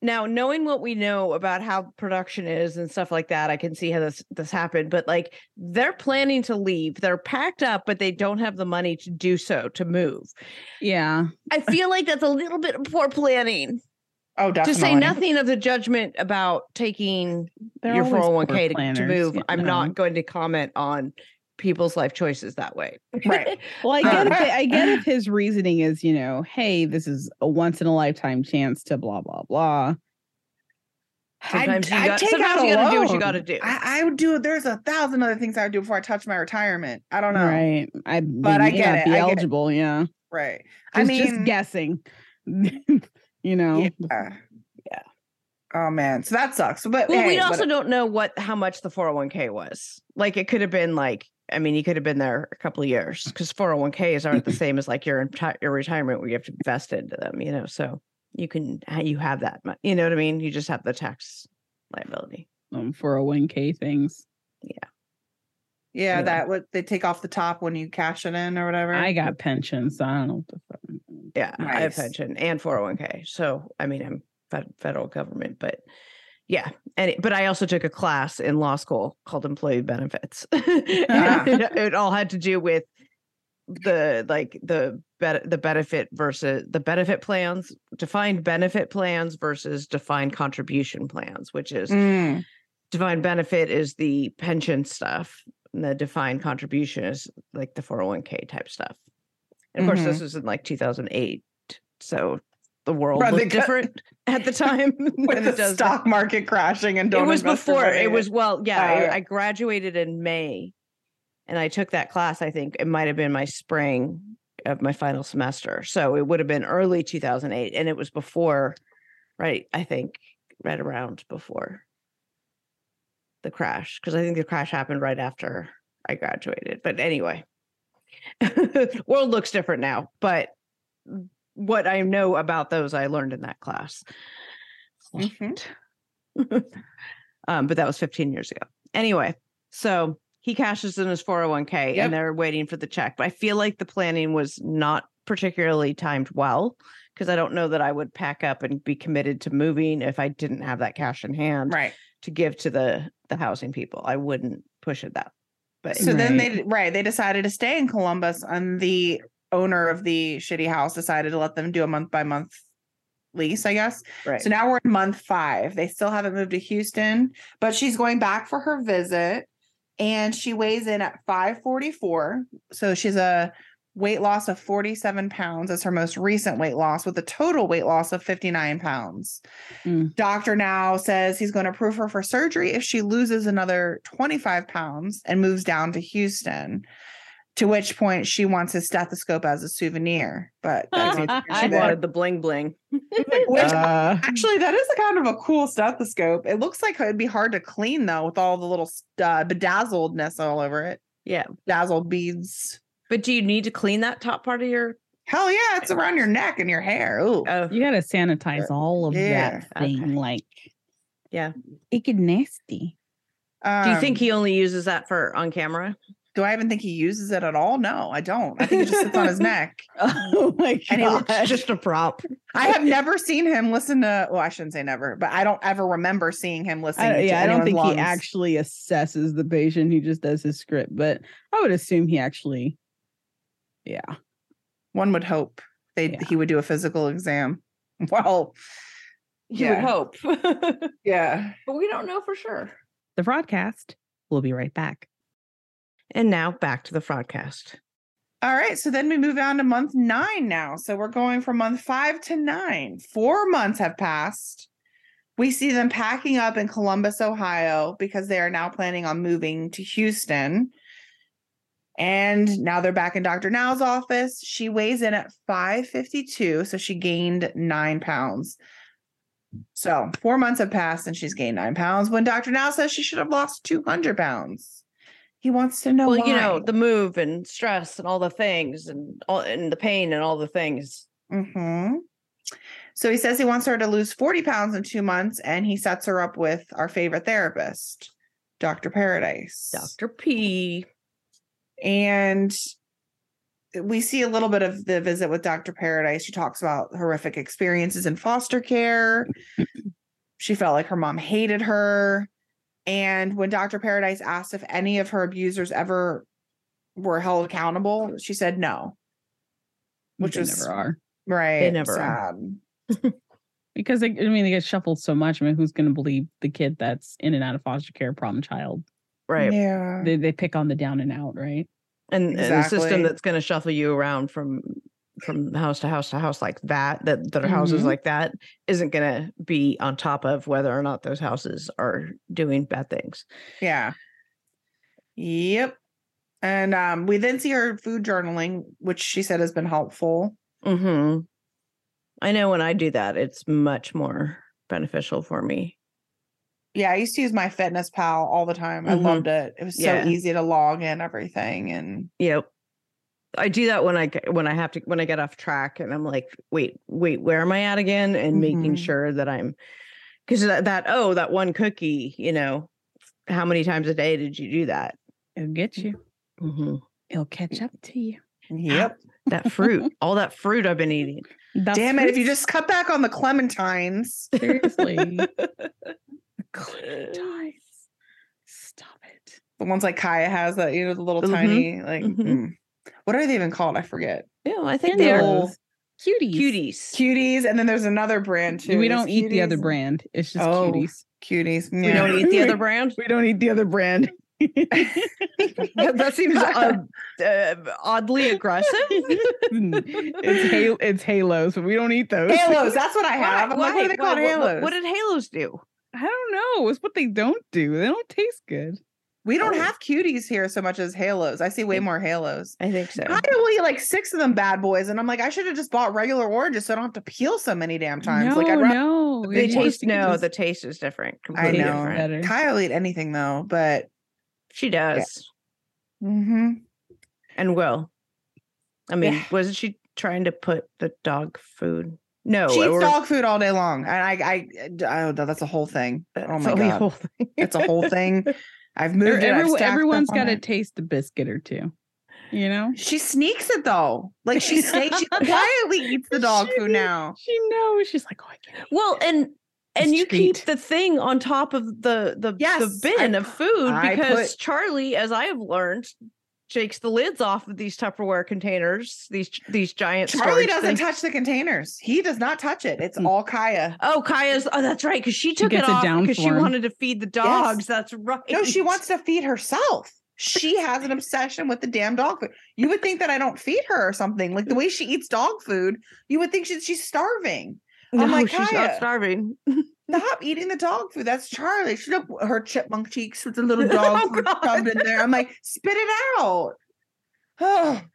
now knowing what we know about how production is and stuff like that, I can see how this this happened. But like they're planning to leave, they're packed up, but they don't have the money to do so to move. yeah. I feel like that's a little bit of poor planning. Oh, definitely. To say nothing of the judgment about taking They're your 401k to, to move, you I'm know. not going to comment on people's life choices that way. Right. [laughs] Well, I get Um, if it, I get [laughs] if his reasoning is, you know, hey, this is a once in a lifetime chance to blah blah blah. Sometimes you I'd got, take sometimes you gotta do what you gotta do. I, I would do. There's a thousand other things I would do before I touch my retirement. I don't know. Right. I But I get it, Be I get it. eligible. Yeah. Right. I I mean, just guessing. [laughs] you know. Yeah. Yeah. Oh man, so that sucks. But well, hey, we also don't know what how much the 401k was. Like it could have been like, I mean, you could have been there a couple of years because 401ks aren't the [clears throat] same as like your enti- your retirement where you have to invest into them, you know. So you can you have that, you know what I mean? You just have the tax liability. Um, 401k things. yeah, anyway. that what they take off the top when you cash it in or whatever. I got pensions, so I don't know what the fuck. Yeah, I have Nice. pension and 401k. So I mean, I'm federal government, but yeah. And it- but I also took a class in law school called employee benefits. [laughs] Ah. It, it all had to do with the like the bet the benefit versus the benefit plans, defined benefit plans versus defined contribution plans, which is Mm, defined benefit is the pension stuff. And the defined contribution is like the 401k type stuff. And of course, this was in like 2008. So the world Right, looked different [laughs] at the time [laughs] with the it does now. stock market crashing and It don't was before. It was well, yeah. I-. I graduated in May, and I took that class. I think it might have been my spring of my final semester, so it would have been early 2008, and it was before, right? I think right around before the crash, because I think the crash happened right after I graduated. But anyway, [laughs] world looks different now. But what I know about those, I learned in that class. Mhm. [laughs] um, but that was 15 years ago. Anyway, so he cashes in his 401k Yep. and they're waiting for the check. But I feel like the planning was not particularly timed well because I don't know that I would pack up and be committed to moving if I didn't have that cash in hand right. to give to the the housing people. I wouldn't push it that. But So then they right they decided to stay in Columbus, and the owner of the shitty house decided to let them do a month by month lease, I guess. Right. So now we're in month five. They still haven't moved to Houston, but she's going back for her visit and she weighs in at 544. So she's a weight loss of 47 pounds. That's her most recent weight loss with a total weight loss of 59 pounds. Mm. Doctor now says he's going to approve her for surgery if she loses another 25 pounds and moves down to Houston. To which point she wants his stethoscope as a souvenir. But [laughs] that's [laughs] she wanted the bling bling. Which [laughs] Uh, Actually, that is a kind of a cool stethoscope. It looks like it'd be hard to clean though, with all the little uh, bedazzledness all over it. Yeah. Dazzled beads. But do you need to clean that top part of your? Hell yeah, it's around your neck and your hair. Ooh. Oh, you gotta sanitize all of Yeah, that thing. okay. Like, Yeah. it get nasty. do you think Um, he only uses that for on camera? Do I even think he uses it at all? No, I don't. I think it just sits on his [laughs] neck. Oh my [laughs] And it was god! Just a prop. I have never seen him listen to. Well, I shouldn't say never, but I don't ever remember seeing him listen. I, to yeah, I don't think lungs. he actually assesses the patient. He just does his script, but I would assume he actually, yeah. One would hope they Yeah. he would do a physical exam. [laughs] Well, You Yeah. would hope, yeah, but we don't know for sure. The Fraudcast. We'll be right back. And now back to the fraudcast. All right. So then we move on to month nine now. So we're going from month five to nine. Four months have passed. We see them packing up in Columbus, Ohio, because they are now planning on moving to Houston. And now they're back in Dr. Now's office. She weighs in at 552. So she gained nine pounds. So four months have passed and she's gained nine pounds when Dr. Now says she should have lost 200 pounds. He wants to know well, you know, the move and stress and all the things and all and the pain and all the things. hmm So he says he wants her to lose 40 pounds in two months, and he sets her up with our favorite therapist, Dr. Paradise. Dr. P. And we see a little bit of the visit with Dr. Paradise. She talks about horrific experiences in foster care. she felt like her mom hated her. And when Dr. Paradise asked if any of her abusers ever were held accountable, she said no. Which They was never are right. They never are. [laughs] because they, I mean they get shuffled so much. I mean, who's going to believe the kid that's in and out of foster care, problem child? Right. Yeah. They they pick on the down and out, right? And, and a system that's going to shuffle you around from from house to house to house like that that that are houses Mhm. like that isn't going to be on top of whether or not those houses are doing bad things. Yeah. Yep. And um, we then see her food journaling, which she said has been helpful. Mhm. I know when I do that it's much more beneficial for me. Yeah, I used to use MyFitnessPal all the time. I Mhm. loved it. It was so Yeah. easy to log in everything. And Yep. I do that when I g- when I have to when I get off track and I'm like, wait, wait, where am I at again? And making Mhm. sure that I'm because that, that oh that one cookie, you know, how many times a day did you do that? It'll get you. hmm It'll catch up to you. yep. That fruit, all that fruit I've been eating. The Damn it. If you just cut back on the clementines. seriously, [laughs] Clementines. Stop it. The ones like Kaya has that, you know, the little Mhm. tiny, like, Mhm. mm. What are they even called? I forget. Yeah, I think they're Cuties. cuties. Cuties. And then there's another brand too. We don't eat the other brand. It's just Oh. cuties. Cuties. We don't eat the other [laughs] brand. We don't eat the other brand. [laughs] that that seems [laughs] uh, uh, oddly aggressive. it's halo. It's halos, but we don't eat those. Halos. That's what I have. Why- I'm like, what are why- they why- called? what- Halos. What did halos do? I don't know. It's what they don't do. They don't taste good. We don't Oh. have cuties here so much as halos. I see way more halos. I think so. I will eat like six of them bad boys, and I'm like, I should have just bought regular oranges so I don't have to peel so many damn times. No, like I'd rather no. the They big taste no, just- the taste is different. I know. different. Kyle eat anything though, but She does hmm and will. I mean, Yeah. wasn't she trying to put the dog food? No, she eats or- dog food all day long, and I, I, I oh, that's a whole thing. Oh my the god, whole [laughs] thing. it's a whole thing. [laughs] I've Every- moved it. I've every- stacked everyone's stuff on got to taste the biscuit or two. You know? She sneaks it though. Like she [laughs] sneaks. She quietly eats the dog food now. She knows. She's like, oh, I can't. Well, and and This you keep the thing on top of the the Yes, the bin I of food I because put- Charlie, as I have learned, shakes the lids off of these Tupperware containers, these these giant. Charlie storage doesn't things. touch the containers. He does not touch it. It's Mm. all Kaya. Oh, Kaya's. Oh, that's right. Because she took it it off because she him. wanted to feed the dogs. That's right. No, she wants to feed herself. She [laughs] has an obsession with the damn dog food. You would think that I don't feed her or something. Like the way she eats dog food, you would think she, she's starving. No, I'm like, she's Kaya. not starving. [laughs] Stop eating the dog food. That's Charlie. She look her chipmunk cheeks with the [laughs] little oh, dog Oh, food God. in there. I'm like, spit it out. Oh, [sighs]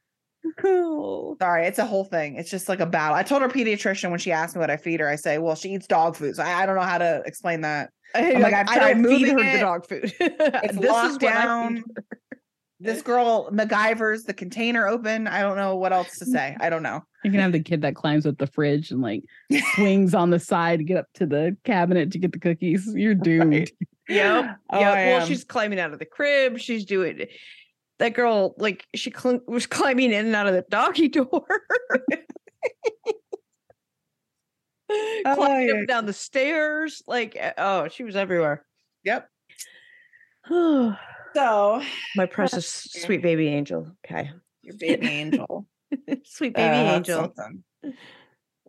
Oh. sorry. It's a whole thing. It's just like a battle. I told her pediatrician when she asked me what I feed her, I say, well, she eats dog food. So I, I don't know how to explain that. [laughs] I'm like, I've tried don't feed her moving the dog food. [laughs] It's this locked is down. This girl MacGyver's the container open. I don't know what else to say. I don't know. You can have the kid that climbs up the fridge and like swings on the side to get up to the cabinet to get the cookies. You're [laughs] doomed. Yep. [laughs] Oh, yep. I Well, am. she's climbing out of the crib. She's doing that girl like she cl- was climbing in and out of the doggy door. [laughs] Oh, climbing yeah. up down the stairs. Like, oh, she was everywhere. Yep. [sighs] So my precious sweet baby angel. Okay. your baby angel. [laughs] sweet baby Uh, angel. something.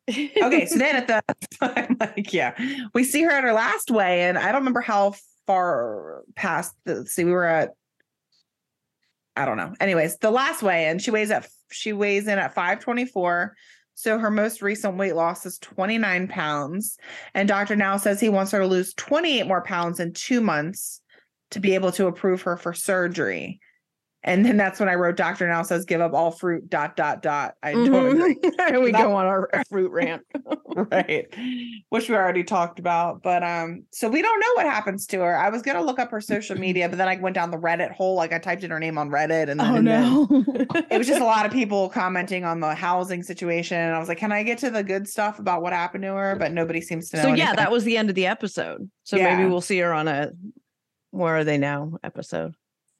okay, so then at the I'm like, yeah, we see her at her last weigh, and I don't remember how far past the see we were at. I don't know. Anyways, the last weigh in, she weighs at she weighs in at 524. So her most recent weight loss is 29 pounds. And Dr. Now says he wants her to lose 28 more pounds in two months to be able to approve her for surgery. And then that's when I wrote Dr. Now says give up all fruit, dot, dot, dot. I don't agree. [laughs] And we That- go on our, our [laughs] fruit rant. right which we already talked about but um so we don't know what happens to her i was gonna look up her social [laughs] media but then i went down the reddit hole like i typed in her name on reddit and then, Oh and then no. it was just a lot of people commenting on the housing situation and i was like can i get to the good stuff about what happened to her but nobody seems to know So yeah, that was the end of the episode. So Yeah. maybe we'll see her on a where are they now episode.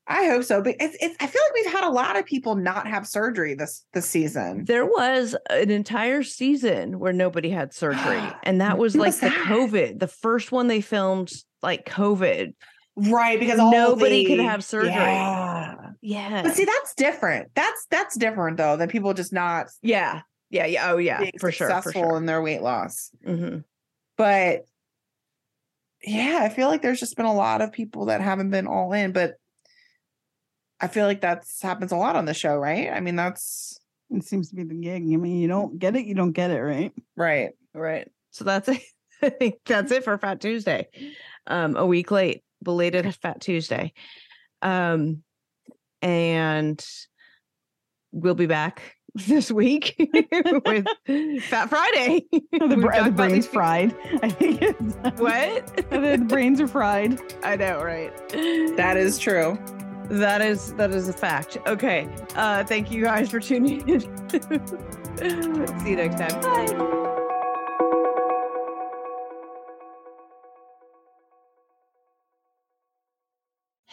I hope so but it's, it's i feel like we've had a lot of people not have surgery this this season There was an entire season where nobody had surgery, [gasps] and that was like was the that? COVID. The first one they filmed like COVID. right because all Nobody could have surgery. yeah. Yeah. but see that's different that's that's different though than people just not yeah. Yeah. Yeah. Oh yeah. For sure. For successful sure. in their weight loss hmm but yeah, I feel like there's just been a lot of people that haven't been all in, but I feel like that's happens a lot on the show, right? I mean, that's It seems to be the gig. I mean, you don't get it, you don't get it, right? right. Right. So that's [laughs] it. I think that's it for Fat Tuesday. Um, a week late, belated Fat Tuesday. Um, and we'll be back [laughs] this week with Fat Friday. [laughs] The, br- the brain's fried. I think it's, What? the, the brains are fried. I know, right? That is true. That is that is a fact. Okay. Uh thank you guys for tuning in. [laughs] See you next time. Bye.